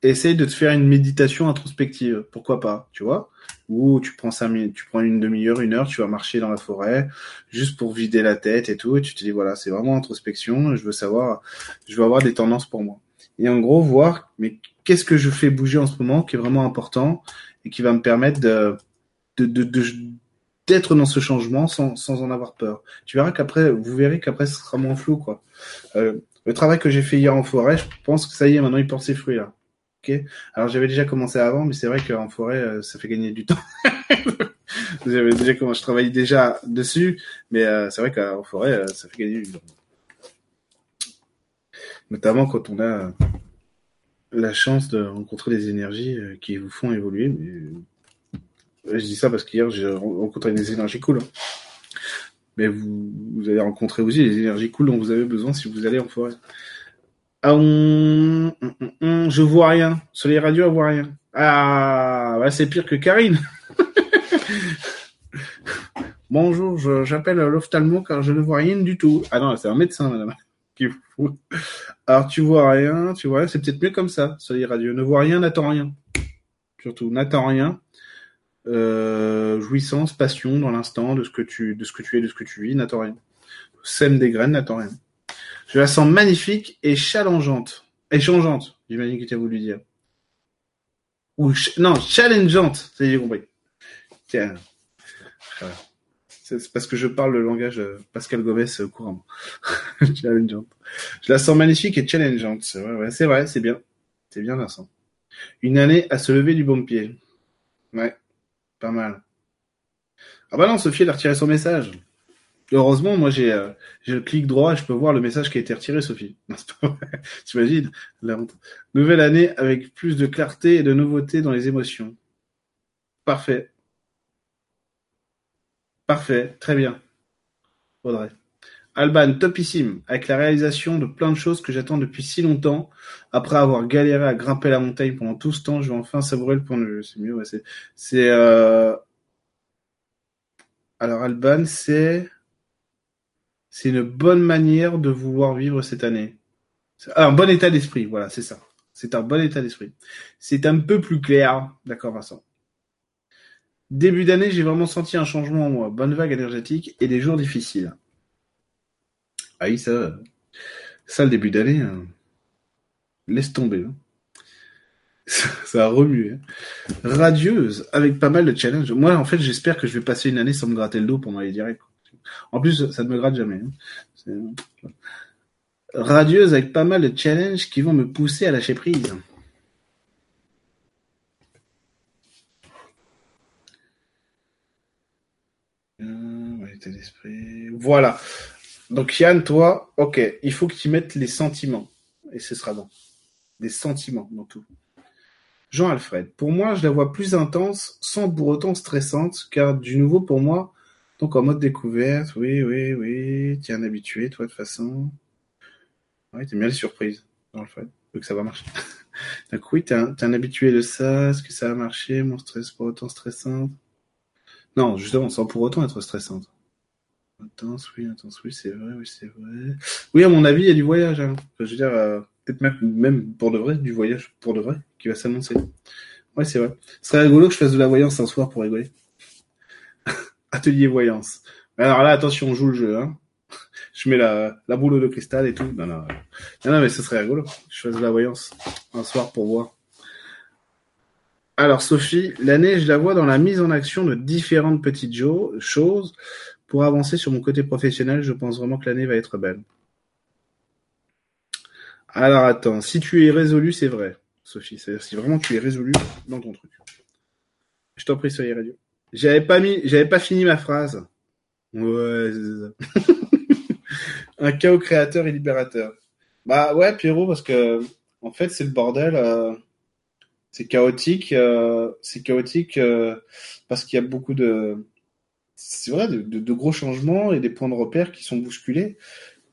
[SPEAKER 1] essaye de te faire une méditation introspective. Pourquoi pas, tu vois? Ou tu prends cinq minutes, tu prends une demi-heure, une heure, tu vas marcher dans la forêt juste pour vider la tête et tout, et tu te dis voilà, c'est vraiment introspection. Je veux savoir, je veux avoir des tendances pour moi. Et en gros, voir mais qu'est-ce que je fais bouger en ce moment qui est vraiment important et qui va me permettre de de, de, de- d'être dans ce changement sans, sans en avoir peur. Tu verras qu'après, vous verrez qu'après, ce sera moins flou, quoi. Euh, le travail que j'ai fait hier en forêt, je pense que ça y est, maintenant, il porte ses fruits, là. Alors, j'avais déjà commencé avant, mais c'est vrai qu'en forêt, euh, ça fait gagner du temps. j'avais déjà commencé, je travaillais déjà dessus, mais euh, c'est vrai qu'en forêt, euh, ça fait gagner du temps. Notamment quand on a la chance de rencontrer des énergies qui vous font évoluer. Je dis ça parce qu'hier, j'ai rencontré des énergies cool. hein. Mais vous, vous allez rencontrer aussi les énergies cool dont vous avez besoin si vous allez en forêt. Ah, on... Je vois rien. Sur les radios, voit rien. Ah, bah, c'est pire que Karine. Bonjour, j'appelle l'ophtalmo car je ne vois rien du tout. Ah non, c'est un médecin, madame. Alors, tu vois rien, tu vois, c'est peut-être mieux comme ça, sur les radios. Ne vois rien, n'attends rien. Surtout, n'attends rien. Euh, jouissance, passion dans l'instant de ce que tu, de ce que tu es, de ce que tu vis, n'attends rien. Sème des graines, n'attends rien. Je la sens magnifique et challengeante. Et changeante, j'imagine que tu as voulu dire. Ou, non, challengeante, j'ai compris. Tiens. C'est parce que je parle le langage euh, Pascal Gomez euh, couramment. challengeante. Je la sens magnifique et challengeante. C'est vrai, c'est vrai, c'est bien. C'est bien, Vincent. Une année à se lever du bon pied. Ouais, pas mal. Ah bah non, Sophie, elle a retiré son message. Heureusement, moi j'ai euh, le clic droit et je peux voir le message qui a été retiré, Sophie. Tu imagines la honte. Nouvelle année avec plus de clarté et de nouveauté dans les émotions. Parfait. Parfait, très bien. Audrey. Alban, topissime, avec la réalisation de plein de choses que j'attends depuis si longtemps. Après avoir galéré à grimper la montagne pendant tout ce temps, je vais enfin savourer le point de vue. C'est mieux, ouais, c'est, euh... alors Alban, c'est, c'est une bonne manière de vouloir vivre cette année. un bon état d'esprit, voilà, c'est ça. C'est un bon état d'esprit. C'est un peu plus clair, d'accord Vincent? Début d'année, j'ai vraiment senti un changement en moi. Bonne vague énergétique et des jours difficiles. Ah oui, ça, ça le début d'année, hein. laisse tomber. Hein. Ça, a remué. Hein. Radieuse, avec pas mal de challenges. Moi, en fait, j'espère que je vais passer une année sans me gratter le dos pendant les directs. En plus, ça ne me gratte jamais. Hein. Radieuse avec pas mal de challenges qui vont me pousser à lâcher prise. Voilà. Donc Yann, toi, ok, il faut que tu mettes les sentiments. Et ce sera bon. Des sentiments dans tout. Jean-Alfred, pour moi, je la vois plus intense, sans pour autant stressante, car du nouveau pour moi, donc en mode découverte, oui, oui, oui, tu es un habitué, toi, de toute façon. Oui, t'aimes bien les surprises, Jean-Alfred, que ça va marcher. Donc oui, t'es un, un habitué de ça, est-ce que ça va marcher, mon stress pour autant stressante? Non, justement, sans pour autant être stressante. Intense, oui, intense, oui, c'est vrai, oui, c'est vrai. Oui, à mon avis, il y a du voyage. Hein. je veux dire, euh, peut-être même, même pour de vrai, du voyage pour de vrai qui va s'annoncer. Ouais, c'est vrai. Ce serait rigolo que je fasse de la voyance un soir pour rigoler. Atelier voyance. Alors là, attention, on joue le jeu. Hein. Je mets la, la boule de cristal et tout. Non, non, non, non mais ce serait rigolo. Je fasse de la voyance un soir pour voir. Alors Sophie, l'année, je la vois dans la mise en action de différentes petites choses pour avancer sur mon côté professionnel, je pense vraiment que l'année va être belle. Alors attends, si tu es résolu, c'est vrai, Sophie. C'est-à-dire si vraiment tu es résolu dans ton truc. Je t'en prie, soyez radio. J'avais pas mis, j'avais pas fini ma phrase. Ouais. Un chaos créateur et libérateur. Bah ouais, Pierrot, parce que en fait c'est le bordel. Euh, c'est chaotique, euh, c'est chaotique euh, parce qu'il y a beaucoup de c'est vrai, de, gros changements et des points de repère qui sont bousculés.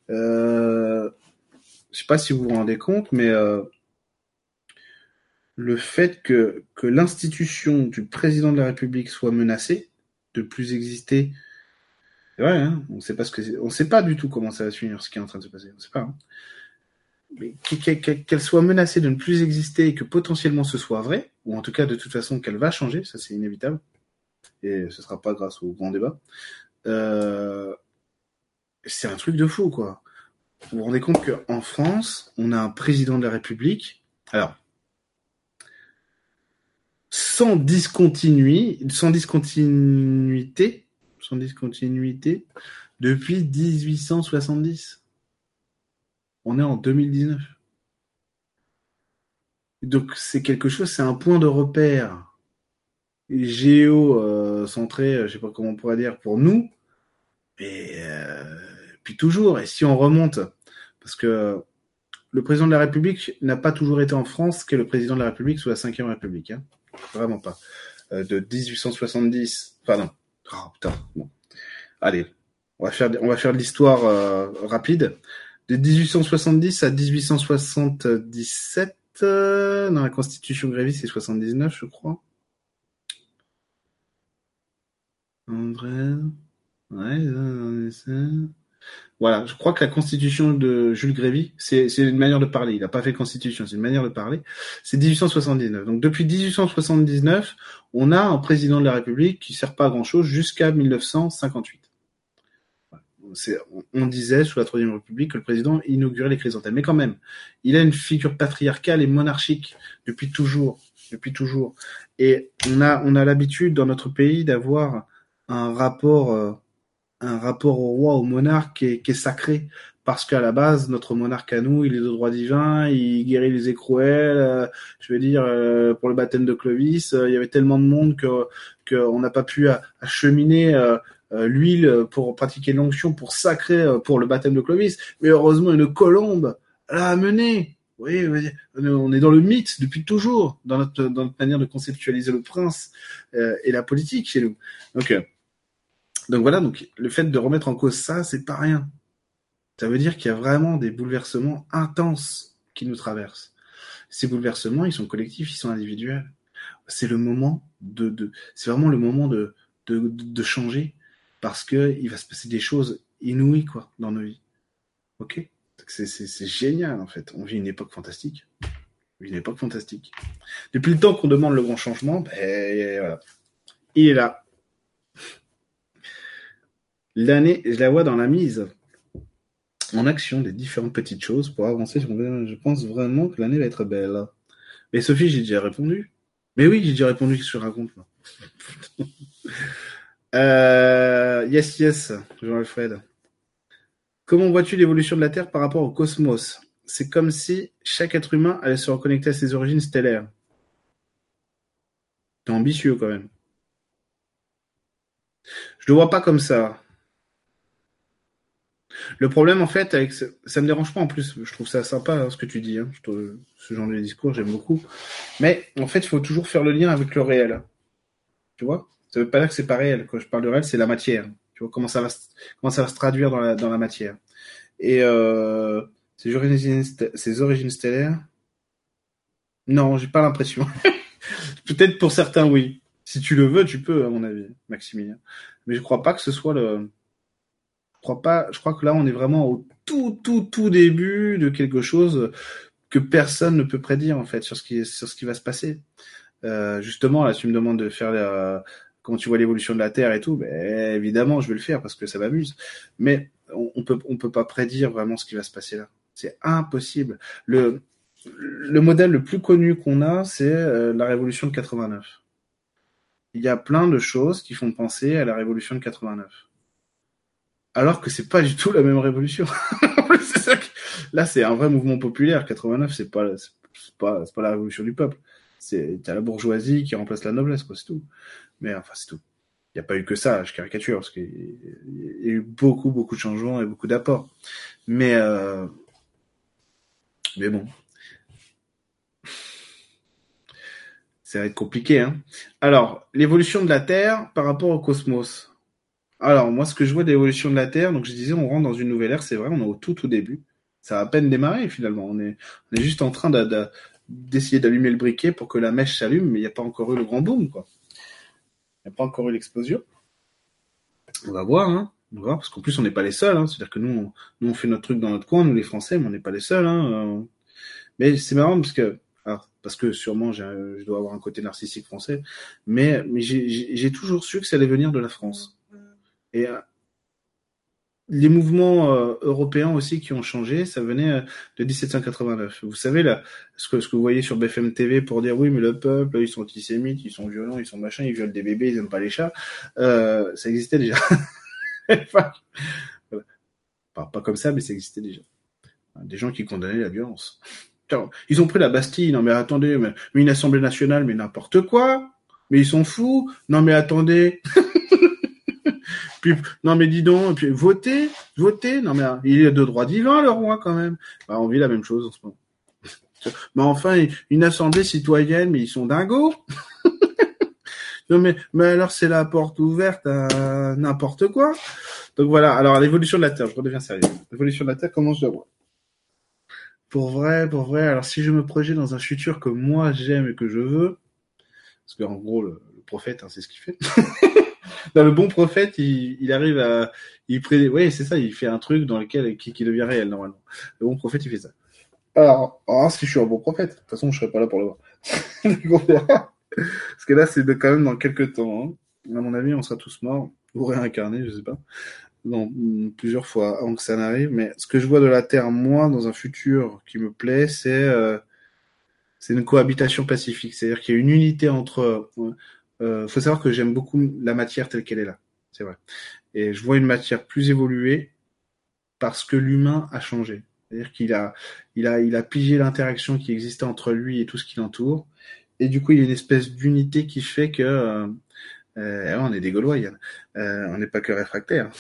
[SPEAKER 1] Je sais pas si vous vous rendez compte, mais le fait que, que l'institution du président de la République soit menacée de plus exister, vrai, hein, on sait pas ce que on sait pas du tout comment ça va se finir, ce qui est en train de se passer, on sait pas. Hein. Mais qu'elle soit menacée de ne plus exister et que potentiellement ce soit vrai, ou en tout cas de toute façon qu'elle va changer, ça c'est inévitable et ce sera pas grâce au grand débat. Euh, c'est un truc de fou, quoi. Vous vous rendez compte qu'en France, on a un président de la République, alors, sans discontinuité, sans discontinuité, sans discontinuité, depuis 1870. On est en 2019. Donc c'est quelque chose, c'est un point de repère géo-centré, euh, je sais pas comment on pourrait dire, pour nous. Et euh, puis toujours, et si on remonte, parce que le président de la République n'a pas toujours été en France qu'est le président de la République sous la Ve République. Hein. Vraiment pas. Euh, de 1870, pardon. Oh, putain, bon. Allez, on va faire, on va faire l'histoire rapide. de 1870 à 1877. euh, dans la Constitution Grévy, c'est 79, je crois. André. Ouais, euh, voilà, je crois que la constitution de Jules Grévy, c'est une manière de parler. Il n'a pas fait constitution, c'est une manière de parler. C'est 1879. Donc depuis 1879, on a un président de la République qui sert pas à grand chose jusqu'à 1958. Voilà. C'est- on- On disait sous la Troisième République que le président inaugurait les chrysanthèmes, mais quand même, il a une figure patriarcale et monarchique depuis toujours, depuis toujours. Et on a on a l'habitude dans notre pays d'avoir un rapport euh, un rapport au roi, au monarque qui est, qui est sacré. Parce qu'à la base, notre monarque à nous, il est de droit divin, il guérit les écrouelles. euh, je veux dire, euh, pour le baptême de Clovis, euh, il y avait tellement de monde que qu'on n'a pas pu acheminer l'huile pour pratiquer l'onction, pour sacrer pour le baptême de Clovis. Mais heureusement, une colombe l'a amené. Oui, on est dans le mythe depuis toujours, dans notre, dans notre manière de conceptualiser le prince et la politique chez nous. Donc, donc voilà, donc le fait de remettre en cause ça, c'est pas rien. Ça veut dire qu'il y a vraiment des bouleversements intenses qui nous traversent. Ces bouleversements, ils sont collectifs, ils sont individuels. C'est le moment de, de c'est vraiment le moment de, de, de changer parce que il va se passer des choses inouïes quoi dans nos vies. Ok? C'est génial en fait. On vit une époque fantastique. Une époque fantastique. Depuis le temps qu'on demande le grand changement, ben voilà, il est là. L'année, je la vois dans la mise en action des différentes petites choses pour avancer. Je pense vraiment que l'année va être belle. Mais Sophie, j'ai déjà répondu. Mais oui, j'ai déjà répondu. Qu'est-ce que je raconte Euh, Yes, yes, Jean-Alfred. Comment vois-tu l'évolution de la Terre par rapport au cosmos? C'est comme si chaque être humain allait se reconnecter à ses origines stellaires. T'es ambitieux quand même. Je le vois pas comme ça. Le problème, en fait, avec ce... ça me dérange pas en plus. Je trouve ça sympa hein, ce que tu dis. Hein. Ce genre de discours, j'aime beaucoup. Mais en fait, il faut toujours faire le lien avec le réel. Tu vois? Ça veut pas dire que c'est pas réel. Quand je parle de réel, c'est la matière. Tu vois comment ça va, se... comment ça va se traduire dans la, matière. Et euh... origines... origines stellaires, non, j'ai pas l'impression. Peut-être pour certains, oui. Si tu le veux, tu peux, à mon avis, Maximilien. Mais je crois pas que ce soit le. Crois pas. Je crois que là, on est vraiment au tout, tout, tout début de quelque chose que personne ne peut prédire en fait sur ce qui, sur ce qui va se passer. Euh, justement, là, tu me demandes de faire la, comment tu vois l'évolution de la Terre et tout. Ben, évidemment, je vais le faire parce que ça m'amuse. Mais on, on peut, on peut pas prédire vraiment ce qui va se passer là. C'est impossible. Le, le modèle le plus connu qu'on a, c'est euh, la révolution de 89 il y a plein de choses qui font penser à la révolution de 89. Alors que c'est pas du tout la même révolution. Là, c'est un vrai mouvement populaire. 89, c'est pas, c'est pas, c'est pas la révolution du peuple. C'est, t'as la bourgeoisie qui remplace la noblesse, quoi, c'est tout. Mais enfin, c'est tout. Il n'y a pas eu que ça, je caricature, parce qu'il y a eu beaucoup, beaucoup de changements et beaucoup d'apports. Mais, euh... mais bon, ça va être compliqué. Hein. Alors, l'évolution de la Terre par rapport au cosmos. Alors, moi, ce que je vois de l'évolution de la Terre, donc je disais, on rentre dans une nouvelle ère, c'est vrai, on est au tout, tout début. Ça a à peine démarré, finalement. On est, juste en train d'essayer d'allumer le briquet pour que la mèche s'allume, mais il n'y a pas encore eu le grand boom, quoi. Il n'y a pas encore eu l'explosion. On va voir, hein. On va voir, parce qu'en plus, on n'est pas les seuls. Hein. C'est-à-dire que nous on, nous, on fait notre truc dans notre coin, nous, les Français, mais on n'est pas les seuls. Hein. Mais c'est marrant, parce que parce que sûrement je dois avoir un côté narcissique français, mais j'ai toujours su que ça allait venir de la France. Et euh, les mouvements euh, européens aussi qui ont changé, ça venait euh, de 1789. Vous savez, là, ce que, vous voyez sur BFM TV pour dire oui, mais le peuple, ils sont antisémites, ils sont violents, ils sont machins, ils violent des bébés, ils n'aiment pas les chats, ça existait déjà. pas, comme ça, mais ça existait déjà. Des gens qui condamnaient la violence. Ils ont pris la Bastille. Non mais attendez, mais une Assemblée nationale, mais n'importe quoi. Mais ils sont fous. Non mais attendez. puis non mais dis donc, et puis votez, votez. Non mais il est de droit divin le roi quand même. Bah, on vit la même chose en ce moment. Mais enfin, une assemblée citoyenne, mais ils sont dingos. non mais, mais alors c'est la porte ouverte à n'importe quoi. Donc voilà. Alors l'évolution de la Terre, je redeviens sérieux. L'évolution de la Terre, comment je vois pour vrai, pour vrai. Alors si je me projette dans un futur que moi j'aime et que je veux, parce qu'en gros le, prophète, hein, c'est ce qu'il fait. dans le bon prophète, il, il arrive à, il pré... oui c'est ça, il fait un truc dans lequel qui, qui devient réel normalement. Le bon prophète, il fait ça. Alors, si je suis un bon prophète, de toute façon, je serai pas là pour le voir. Parce que là, c'est quand même dans quelques temps. Hein. À mon avis, on sera tous morts ou réincarnés, je sais pas, plusieurs fois avant que ça n'arrive. Mais ce que je vois de la Terre, moi, dans un futur qui me plaît, c'est euh, c'est une cohabitation pacifique. C'est-à-dire qu'il y a une unité entre. Faut savoir que j'aime beaucoup la matière telle qu'elle est là. C'est vrai. Et je vois une matière plus évoluée parce que l'humain a changé. C'est-à-dire qu'il a, il a, il a pigé l'interaction qui existait entre lui et tout ce qui l'entoure. Et du coup, il y a une espèce d'unité qui fait que, euh, euh on est des Gaulois, Yann. Euh, on n'est pas que réfractaires.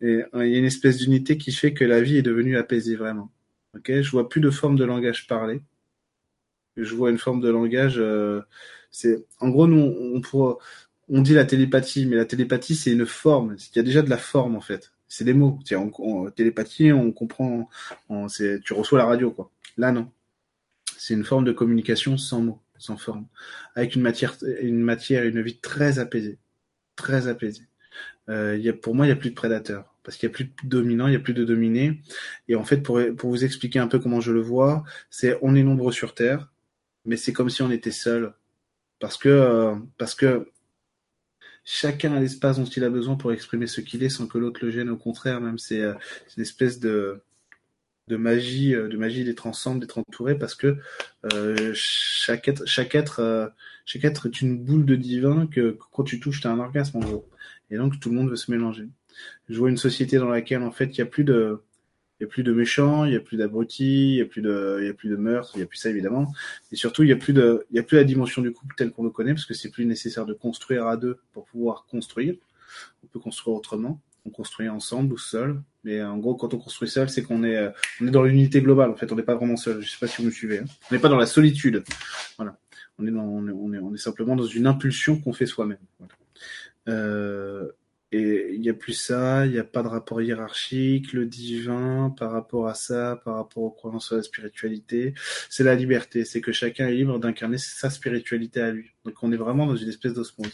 [SPEAKER 1] Et euh, il y a une espèce d'unité qui fait que la vie est devenue apaisée vraiment. Ok, je vois plus de forme de langage parlé. Je vois une forme de langage. C'est, en gros, nous, on, on, on dit la télépathie, mais la télépathie, c'est une forme. Il y a déjà de la forme en fait c'est des mots. On, on, télépathie, on comprend, on, tu reçois la radio, quoi. Là, non. C'est une forme de communication sans mots, sans forme, avec une matière, une matière, une vie très apaisée, très apaisée. Euh, y a, pour moi, il y a plus de prédateurs parce qu'il y a plus de dominants, il y a plus de dominés. Et en fait, pour, pour vous expliquer un peu comment je le vois, c'est on est nombreux sur Terre, mais c'est comme si on était seul, parce que euh, parce que chacun a l'espace dont il a besoin pour exprimer ce qu'il est sans que l'autre le gêne. Au contraire, même c'est euh, une espèce de de magie, euh, de magie d'être ensemble, d'être entouré, parce que chaque être, chaque être, chaque être est une boule de divin que, quand tu touches, tu as un orgasme en gros. Et donc tout le monde veut se mélanger. Je vois une société dans laquelle en fait il y a plus de il y a plus de méchants, il y a plus d'abrutis, il y a plus de, il a plus de meurtres, il y a plus ça évidemment, et surtout il y a plus de, il a plus la dimension du couple tel qu'on le connaît parce que c'est plus nécessaire de construire à deux pour pouvoir construire. On peut construire autrement, on construit ensemble ou seul, mais en gros quand on construit seul, c'est qu'on est, on est dans l'unité globale en fait, on n'est pas vraiment seul. Je sais pas si vous me suivez. Hein. On n'est pas dans la solitude. Voilà, on est dans, on est, on est simplement dans une impulsion qu'on fait soi-même. Voilà. Euh, et il n'y a plus ça, il n'y a pas de rapport hiérarchique, le divin par rapport à ça, par rapport aux croyances à la spiritualité. C'est la liberté, c'est que chacun est libre d'incarner sa spiritualité à lui. Donc on est vraiment dans une espèce d'osmose.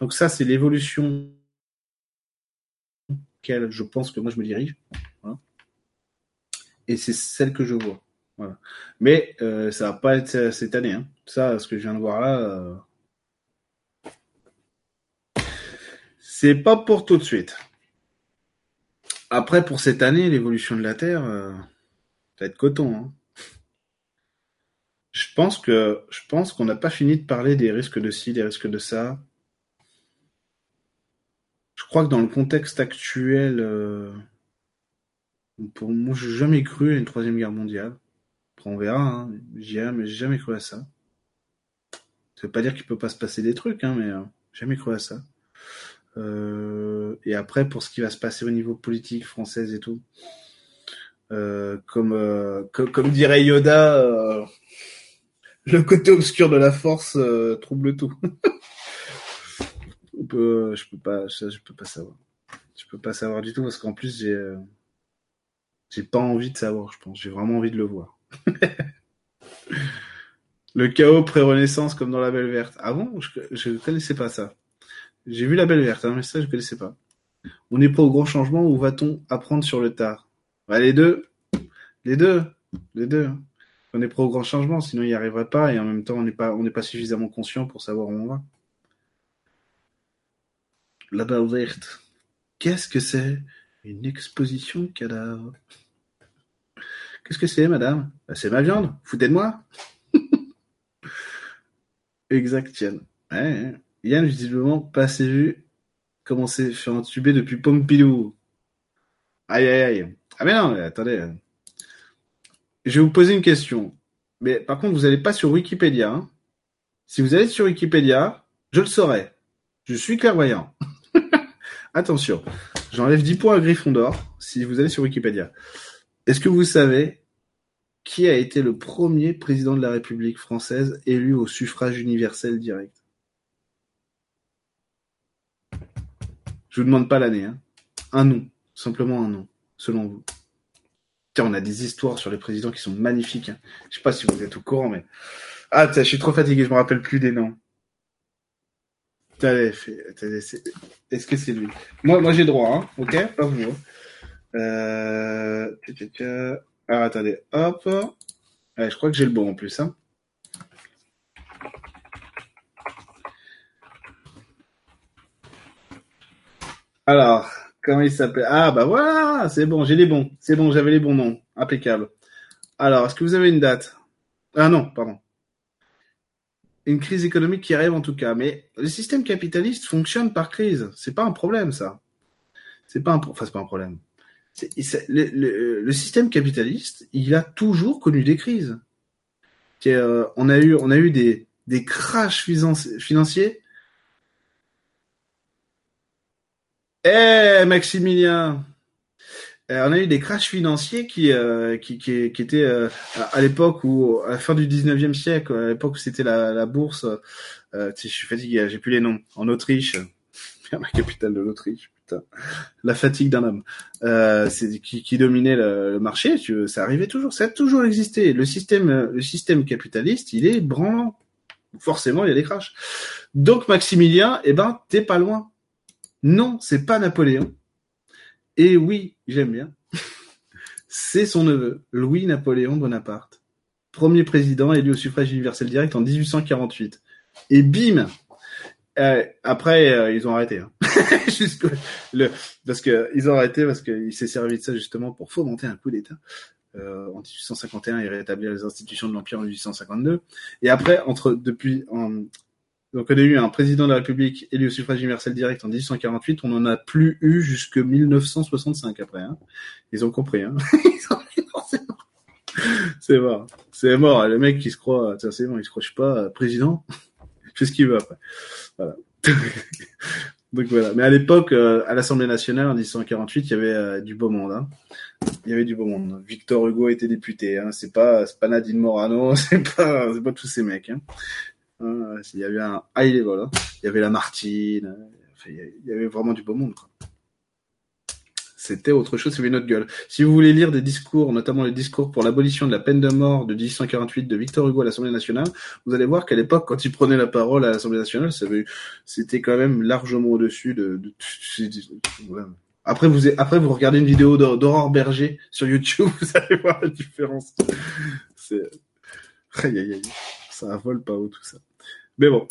[SPEAKER 1] Donc ça, c'est l'évolution laquelle je pense que moi je me dirige. Voilà. Et c'est celle que je vois. Voilà. Mais euh, ça va pas être cette année. Hein. Ça, ce que je viens de voir là, euh, C'est pas pour tout de suite. Après, pour cette année, l'évolution de la Terre, euh, ça va être coton. Hein. Je pense je qu'on n'a pas fini de parler des risques de ci, des risques de ça. Je crois que dans le contexte actuel, euh, pour moi, j'ai jamais cru à une troisième guerre mondiale. Après, on verra. Hein. J'ai jamais cru à ça. Ça veut pas dire qu'il peut pas se passer des trucs, hein, mais euh, jamais cru à ça. Euh, et après, pour ce qui va se passer au niveau politique française et tout, euh, comme, euh, comme, dirait Yoda, euh, le côté obscur de la force euh, trouble tout. On peut, je peux pas, je, je, peux pas savoir. Je peux pas savoir du tout parce qu'en plus j'ai, j'ai pas envie de savoir. Je pense, j'ai vraiment envie de le voir. le chaos pré-renaissance comme dans la Belle Verte. Ah bon, je, je connaissais pas ça. J'ai vu la belle verte, hein, mais ça je connaissais pas. On n'est pas au grand changement ou va-t-on apprendre sur le tard? Bah, Les deux. Les deux. Les deux. On est pas au grand changement, sinon il n'y arriverait pas et en même temps on n'est pas, pas suffisamment conscient pour savoir où on va. La belle verte. Qu'est-ce que c'est? Une exposition de cadavres. Qu'est-ce que c'est, madame? Bah, C'est ma viande. Foutez de moi. exact, Tienne. Ouais, Yann, visiblement, pas assez vu comment c'est fait entuber depuis Pompidou. Aïe, aïe, aïe. Ah, mais non, attendez. Je vais vous poser une question. Mais par contre, vous n'allez pas sur Wikipédia. Hein. Si vous allez sur Wikipédia, je le saurai. Je suis clairvoyant. Attention, j'enlève 10 points à Gryffondor si vous allez sur Wikipédia. Est-ce que vous savez qui a été le premier président de la République française élu au suffrage universel direct? Je vous demande pas l'année. Hein. Un nom. Simplement un nom, selon vous. Tiens, on a des histoires sur les présidents qui sont magnifiques. Hein. Je sais pas si vous êtes au courant, mais ah, je suis trop fatigué, je me rappelle plus des noms. Est-ce que c'est lui? Moi, moi j'ai droit, hein, ok? Pas vous. Hein. Euh... Alors attendez, hop. je crois que j'ai le bon en plus. Hein. Alors, comment il s'appelle? Ah bah voilà, c'est bon, j'ai les bons. C'est bon, j'avais les bons noms. Impeccable. Alors, est-ce que vous avez une date? Ah non, pardon une crise économique qui arrive en tout cas. Mais le système capitaliste fonctionne par crise. C'est pas un problème, ça. C'est pas un, enfin, c'est pas un problème. le, système capitaliste, il a toujours connu des crises. Euh, on a eu, on a eu des, des crashs financiers. Eh, Maximilien, euh, on a eu des crashs financiers qui, euh, qui, qui, qui, étaient euh, à l'époque où, à la fin du 19e siècle, à l'époque où c'était la, la bourse, euh, je suis fatigué, j'ai plus les noms, en Autriche, la capitale de l'Autriche, putain, la fatigue d'un homme, euh, qui, qui dominait le, marché, tu ça arrivait toujours, ça a toujours existé. Le système, le système capitaliste, il est branlant. Forcément, il y a des crashs. Donc Maximilien, eh ben, t'es pas loin. Non, c'est pas Napoléon. Et oui, j'aime bien. C'est son neveu, Louis-Napoléon Bonaparte. Premier président élu au suffrage universel direct en 1848. Et bim euh, Après, euh, ils ont arrêté. Hein. parce que ils ont arrêté parce qu'il s'est servi de ça justement pour fomenter un coup d'État. Euh, en 1851 et rétablir les institutions de l'Empire en 1852. Et après, entre depuis donc on a eu un président de la République élu au suffrage universel direct en 1848, on n'en a plus eu jusque 1965 après. Hein. Ils ont compris. Hein. c'est mort. C'est mort. Le mec qui se croit, c'est bon, il se croit, pas, euh, président. Il fait ce qu'il veut après. Voilà. Donc voilà. Mais à l'époque, euh, à l'Assemblée nationale en 1848, il y avait euh, du beau monde. Hein. Il y avait du beau monde. Victor Hugo était député. Hein. C'est pas, c'est pas Nadine Morano. C'est pas, pas tous ces mecs. Hein. Hein, il y avait un high level. Hein. Il y avait la Martine. il y avait vraiment du beau monde. C'était autre chose, c'était une autre gueule. Si vous voulez lire des discours, notamment les discours pour l'abolition de la peine de mort de 1848 de Victor Hugo à l'Assemblée nationale, vous allez voir qu'à l'époque, quand il prenait la parole à l'Assemblée nationale, c'était quand même largement au-dessus de, Après, vous, après, vous regardez une vidéo d'Aurore Berger sur YouTube, vous allez voir la différence. Ça vole pas haut tout ça. Mais bon,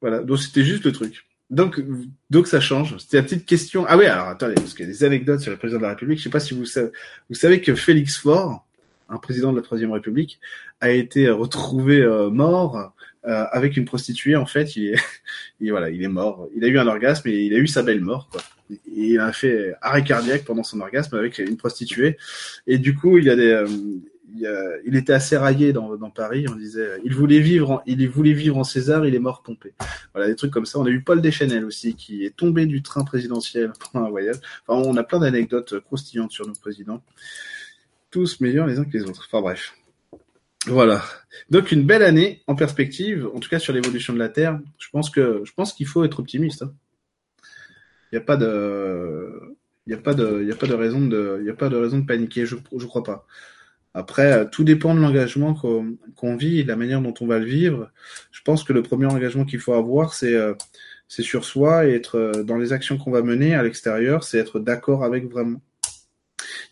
[SPEAKER 1] voilà. Donc c'était juste le truc. Donc, donc ça change. C'était la petite question. Ah oui, alors attendez, parce qu'il y a des anecdotes sur le président de la République. Je sais pas si vous savez, vous savez que Félix Faure, un président de la Troisième République, a été retrouvé euh, mort euh, avec une prostituée. En fait, il est, il, voilà, il est mort. Il a eu un orgasme et il a eu sa belle mort. Il a fait arrêt cardiaque pendant son orgasme avec une prostituée. Et du coup, il y a des, euh, il, était assez raillé dans, Paris. On disait, il voulait vivre, en, il voulait vivre en César, il est mort pompé. Voilà, des trucs comme ça. On a eu Paul Deschanel aussi, qui est tombé du train présidentiel pendant un voyage. Enfin, on a plein d'anecdotes croustillantes sur nos présidents. Tous meilleurs les uns que les autres. Enfin bref. Voilà. Donc une belle année en perspective, en tout cas sur l'évolution de la Terre. Je pense que je pense qu'il faut être optimiste. Hein. Il n'y a pas de il n'y a pas de il a pas de raison de il a pas de raison de paniquer. Je je crois pas. Après, euh, tout dépend de l'engagement qu'on vit et de la manière dont on va le vivre. Je pense que le premier engagement qu'il faut avoir, c'est euh, sur soi et être euh, dans les actions qu'on va mener à l'extérieur, c'est être d'accord avec vraiment.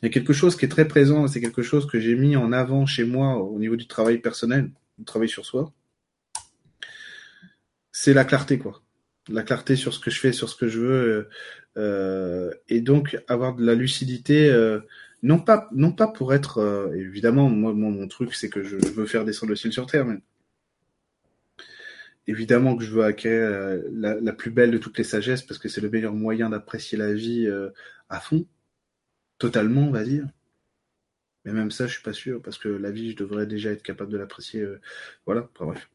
[SPEAKER 1] Il y a quelque chose qui est très présent, c'est quelque chose que j'ai mis en avant chez moi au niveau du travail personnel, du travail sur soi. C'est la clarté, quoi. La clarté sur ce que je fais, sur ce que je veux, et donc avoir de la lucidité. Non pas non pas pour être euh, évidemment moi, mon truc c'est que je, veux faire descendre le ciel sur terre mais évidemment que je veux acquérir euh, la, plus belle de toutes les sagesses parce que c'est le meilleur moyen d'apprécier la vie euh, à fond. Totalement on va dire. Mais même ça je suis pas sûr parce que la vie je devrais déjà être capable de l'apprécier voilà. Bref.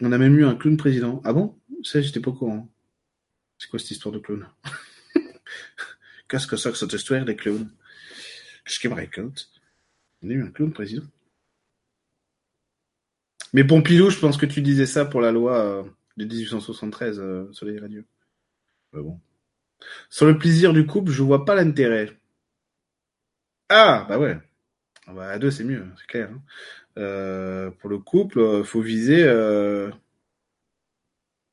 [SPEAKER 1] On a même eu un clown président. Ah bon? Ça j'étais pas au courant. C'est quoi cette histoire de clown? Qu'est-ce que c'est que cette histoire des clowns? Qu'est-ce qui me récolte On a eu un clown président. Mais Pompidou, je pense que tu disais ça pour la loi euh, de 1873 euh, sur les radios. bon. Sur le plaisir du couple, je vois pas l'intérêt. Ah, bah ouais. Ah bah, à deux, c'est mieux, c'est clair. Hein. Euh, pour le couple, faut viser.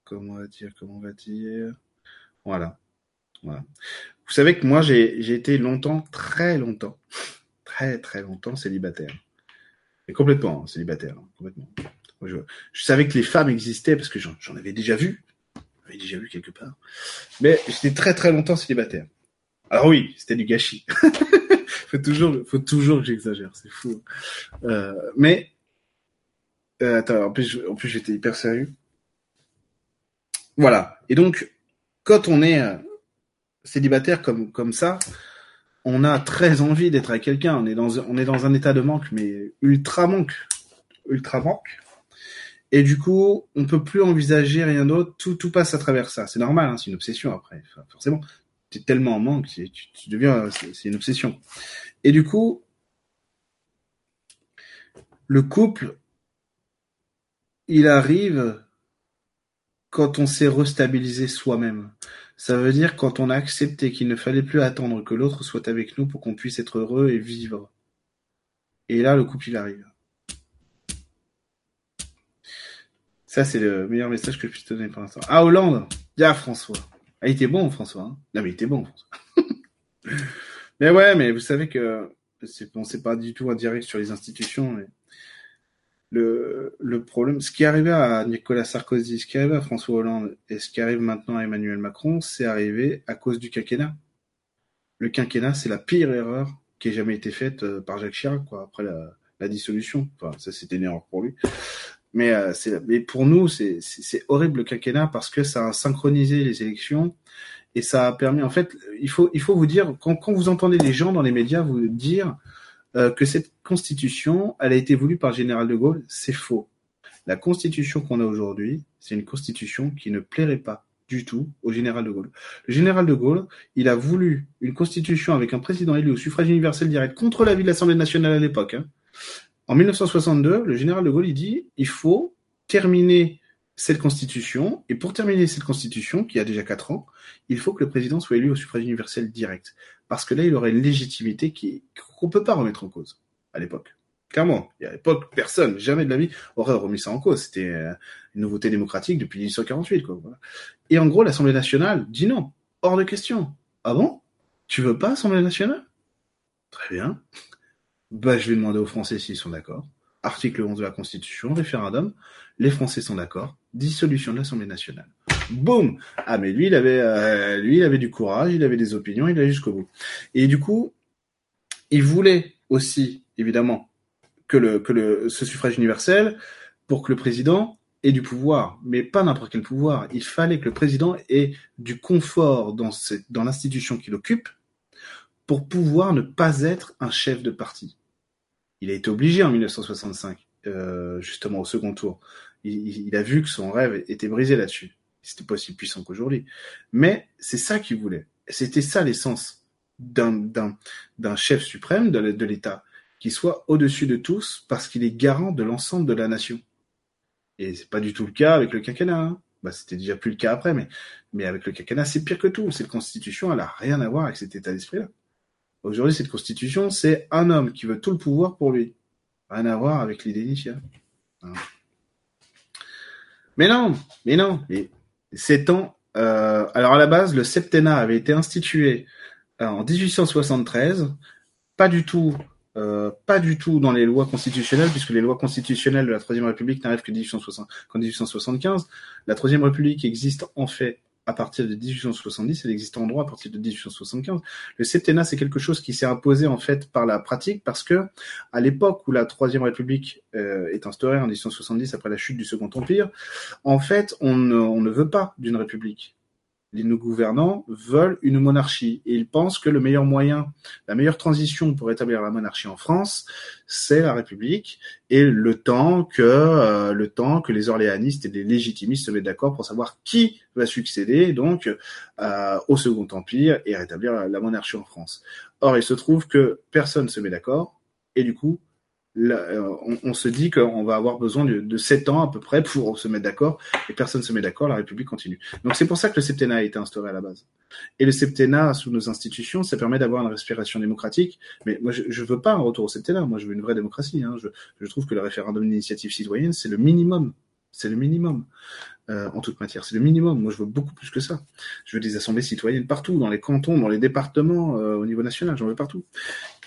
[SPEAKER 1] Comment on va dire Comment on va dire? Voilà. voilà. Vous savez que moi, j'ai été longtemps, très longtemps, très très longtemps célibataire. Et complètement hein, célibataire, hein, complètement. Je, savais que les femmes existaient parce que j'en avais déjà vu. J'en avais déjà vu quelque part. Mais j'étais très très longtemps célibataire. Alors oui, c'était du gâchis. faut toujours, faut toujours que j'exagère, c'est fou. Euh, mais euh, attends, en plus, en plus j'étais hyper sérieux. Voilà. Et donc, quand on est euh, célibataire comme comme ça, on a très envie d'être avec quelqu'un. On est dans on est dans un état de manque, mais ultra manque, ultra manque. Et du coup, on peut plus envisager rien d'autre. Tout tout passe à travers ça. C'est normal, hein, c'est une obsession après. forcément, tu es tellement en manque, tu, tu deviens, c'est une obsession. Et du coup, le couple, il arrive quand on s'est restabilisé soi-même. Ça veut dire quand on a accepté qu'il ne fallait plus attendre que l'autre soit avec nous pour qu'on puisse être heureux et vivre. Et là, le couple, il arrive. Ça, c'est le meilleur message que je puisse donner pour l'instant. Ah, Hollande Ah, François. Ah, il était bon, François. Hein non, mais il était bon, François. mais ouais, mais vous savez que c'est bon, c'est pas du tout un direct sur les institutions, le, le problème, ce qui arrivait à Nicolas Sarkozy, ce qui arrivait à François Hollande et ce qui arrive maintenant à Emmanuel Macron, c'est arrivé à cause du quinquennat. Le quinquennat, c'est la pire erreur qui ait jamais été faite euh, par Jacques Chirac, quoi, après la, dissolution. Enfin, ça, c'était une erreur pour lui. Mais, euh, mais pour nous, c'est, horrible le quinquennat parce que ça a synchronisé les élections et ça a permis, en fait, il faut, il faut vous dire, quand, quand vous entendez les gens dans les médias vous dire que cette constitution, elle a été voulue par le général de Gaulle, c'est faux. La constitution qu'on a aujourd'hui, c'est une constitution qui ne plairait pas du tout au général de Gaulle. Le général de Gaulle, il a voulu une constitution avec un président élu au suffrage universel direct contre l'avis de l'Assemblée nationale à l'époque. Hein. En 1962, le général de Gaulle, il dit, il faut terminer cette constitution, et pour terminer cette constitution, qui a déjà quatre ans, il faut que le président soit élu au suffrage universel direct. Parce que là, il aurait une légitimité qui, qu'on peut pas remettre en cause, à l'époque. Clairement. Et à l'époque, personne, jamais de la vie, aurait remis ça en cause. C'était euh, une nouveauté démocratique depuis 1848, quoi. Et en gros, l'Assemblée nationale dit non. Hors de question. Ah bon? Tu veux pas Assemblée nationale? Très bien. Bah, je vais demander aux Français s'ils sont d'accord. Article 11 de la Constitution, référendum. Les Français sont d'accord. Dissolution de l'Assemblée nationale. Boum Ah, mais lui, il avait, euh, lui, il avait du courage, il avait des opinions, il allait jusqu'au bout. Et du coup, il voulait aussi, évidemment, que le, que le, ce suffrage universel pour que le président ait du pouvoir, mais pas n'importe quel pouvoir. Il fallait que le président ait du confort dans, dans l'institution qu'il occupe pour pouvoir ne pas être un chef de parti. Il a été obligé en 1965, euh, justement au second tour. Il, il, a vu que son rêve était brisé là-dessus. C'était pas aussi puissant qu'aujourd'hui. Mais c'est ça qu'il voulait. C'était ça l'essence d'un chef suprême de l'État, qui soit au-dessus de tous parce qu'il est garant de l'ensemble de la nation. Et c'est pas du tout le cas avec le quinquennat. Hein. Bah, c'était déjà plus le cas après, mais, mais avec le quinquennat, c'est pire que tout. Cette constitution, elle a rien à voir avec cet état d'esprit-là. Aujourd'hui, cette constitution, c'est un homme qui veut tout le pouvoir pour lui. Rien à voir avec l'idée initiale. Hein. Mais non, mais non. Temps. Euh, alors à la base, le septennat avait été institué euh, en 1873, pas du tout, euh, pas du tout dans les lois constitutionnelles, puisque les lois constitutionnelles de la Troisième République n'arrivent que 1860, qu'en 1875. La Troisième République existe en fait à partir de 1870, elle existe en droit à partir de 1875. Le septennat, c'est quelque chose qui s'est imposé en fait par la pratique parce que à l'époque où la Troisième République euh, est instaurée en 1870 après la chute du Second Empire, en fait, on on ne veut pas d'une république les nos gouvernants veulent une monarchie et ils pensent que le meilleur moyen, la meilleure transition pour établir la monarchie en France, c'est la République et le temps que euh, le temps que les orléanistes et les légitimistes se mettent d'accord pour savoir qui va succéder donc euh, au Second Empire et rétablir la, monarchie en France. Or, il se trouve que personne se met d'accord et du coup, on, se dit qu'on va avoir besoin de, de 7 ans à peu près pour se mettre d'accord, et personne ne se met d'accord, la République continue. Donc c'est pour ça que le septennat a été instauré à la base. Et le septennat, sous nos institutions, ça permet d'avoir une respiration démocratique, mais moi je, je veux pas un retour au septennat, moi je veux une vraie démocratie. Hein. Je, je trouve que le référendum d'initiative citoyenne, c'est le minimum. C'est le minimum. Euh, en toute matière. C'est le minimum. Moi, je veux beaucoup plus que ça. Je veux des assemblées citoyennes partout, dans les cantons, dans les départements, euh, au niveau national. J'en veux partout.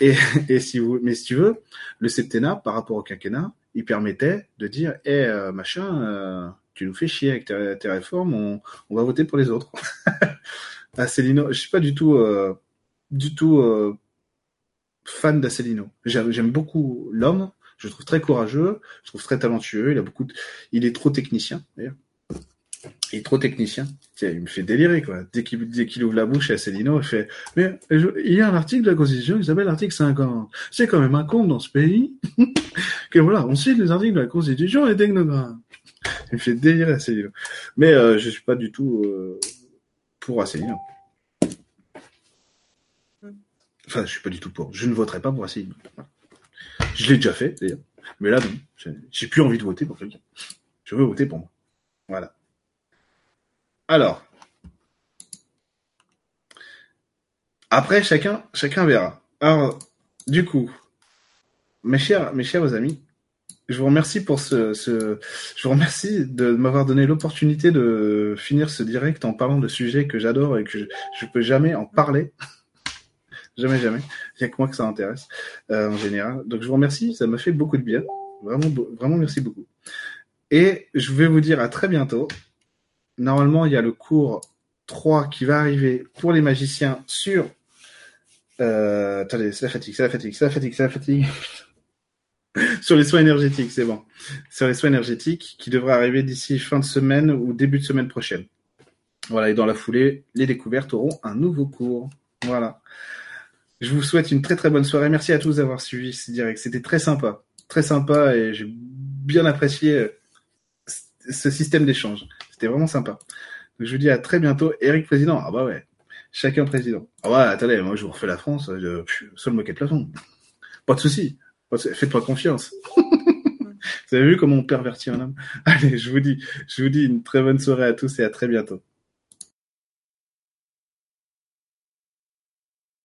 [SPEAKER 1] Et, si vous, mais si tu veux, le septennat, par rapport au quinquennat, il permettait de dire, eh euh, machin, tu nous fais chier avec tes, réformes, on, va voter pour les autres. Asselineau, je suis pas du tout, du tout fan d'Asselineau. J'aime beaucoup l'homme. Je le trouve très courageux, je trouve très talentueux. Il a beaucoup, de... il est trop technicien d'ailleurs. Il est trop technicien. Il me fait délirer, quoi. Dès qu'il, dès qu'il ouvre la bouche à il fait, mais il y a un article de la Constitution qui s'appelle l'article 50. C'est quand même un compte dans ce pays que voilà, on cite les articles de la Constitution et technogrammes. Il me fait délirer Asselineau. Mais euh, je suis pas du tout euh, pour Asselineau. Enfin, je suis pas du tout pour. Je ne voterai pas pour Asselineau. Je l'ai déjà fait, d'ailleurs. Mais là, non. J'ai plus envie de voter pour quelqu'un. Je veux voter pour moi. Voilà. Alors. Après, chacun, chacun verra. Alors, du coup, mes chers, mes chers amis, je vous remercie pour ce, ce je vous remercie de m'avoir donné l'opportunité de finir ce direct en parlant de sujets que j'adore et que je, je peux jamais en parler. Jamais, jamais. Il n'y a que moi que ça intéresse, euh, en général. Donc, je vous remercie. Ça m'a fait beaucoup de bien. Vraiment, vraiment, merci beaucoup. Et je vais vous dire à très bientôt. Normalement, il y a le cours 3 qui va arriver pour les magiciens sur... Euh, attendez, c'est la fatigue, c'est la fatigue, c'est la fatigue, c'est la fatigue. sur les soins énergétiques, c'est bon. Sur les soins énergétiques qui devrait arriver d'ici fin de semaine ou début de semaine prochaine. Voilà, et dans la foulée, les découvertes auront un nouveau cours. Voilà. Je vous souhaite une très très bonne soirée. Merci à tous d'avoir suivi ce direct. C'était très sympa. Très sympa et j'ai bien apprécié ce système d'échange. C'était vraiment sympa. Donc, je vous dis à très bientôt. Eric Président. Ah bah ouais. Chacun président. Ah ouais, attendez, moi je vous refais la France. Je, seul moquet de plafond. Pas de souci. Faites-moi confiance. vous avez vu comment on pervertit un homme? Allez, je vous dis, je vous dis une très bonne soirée à tous et à très bientôt.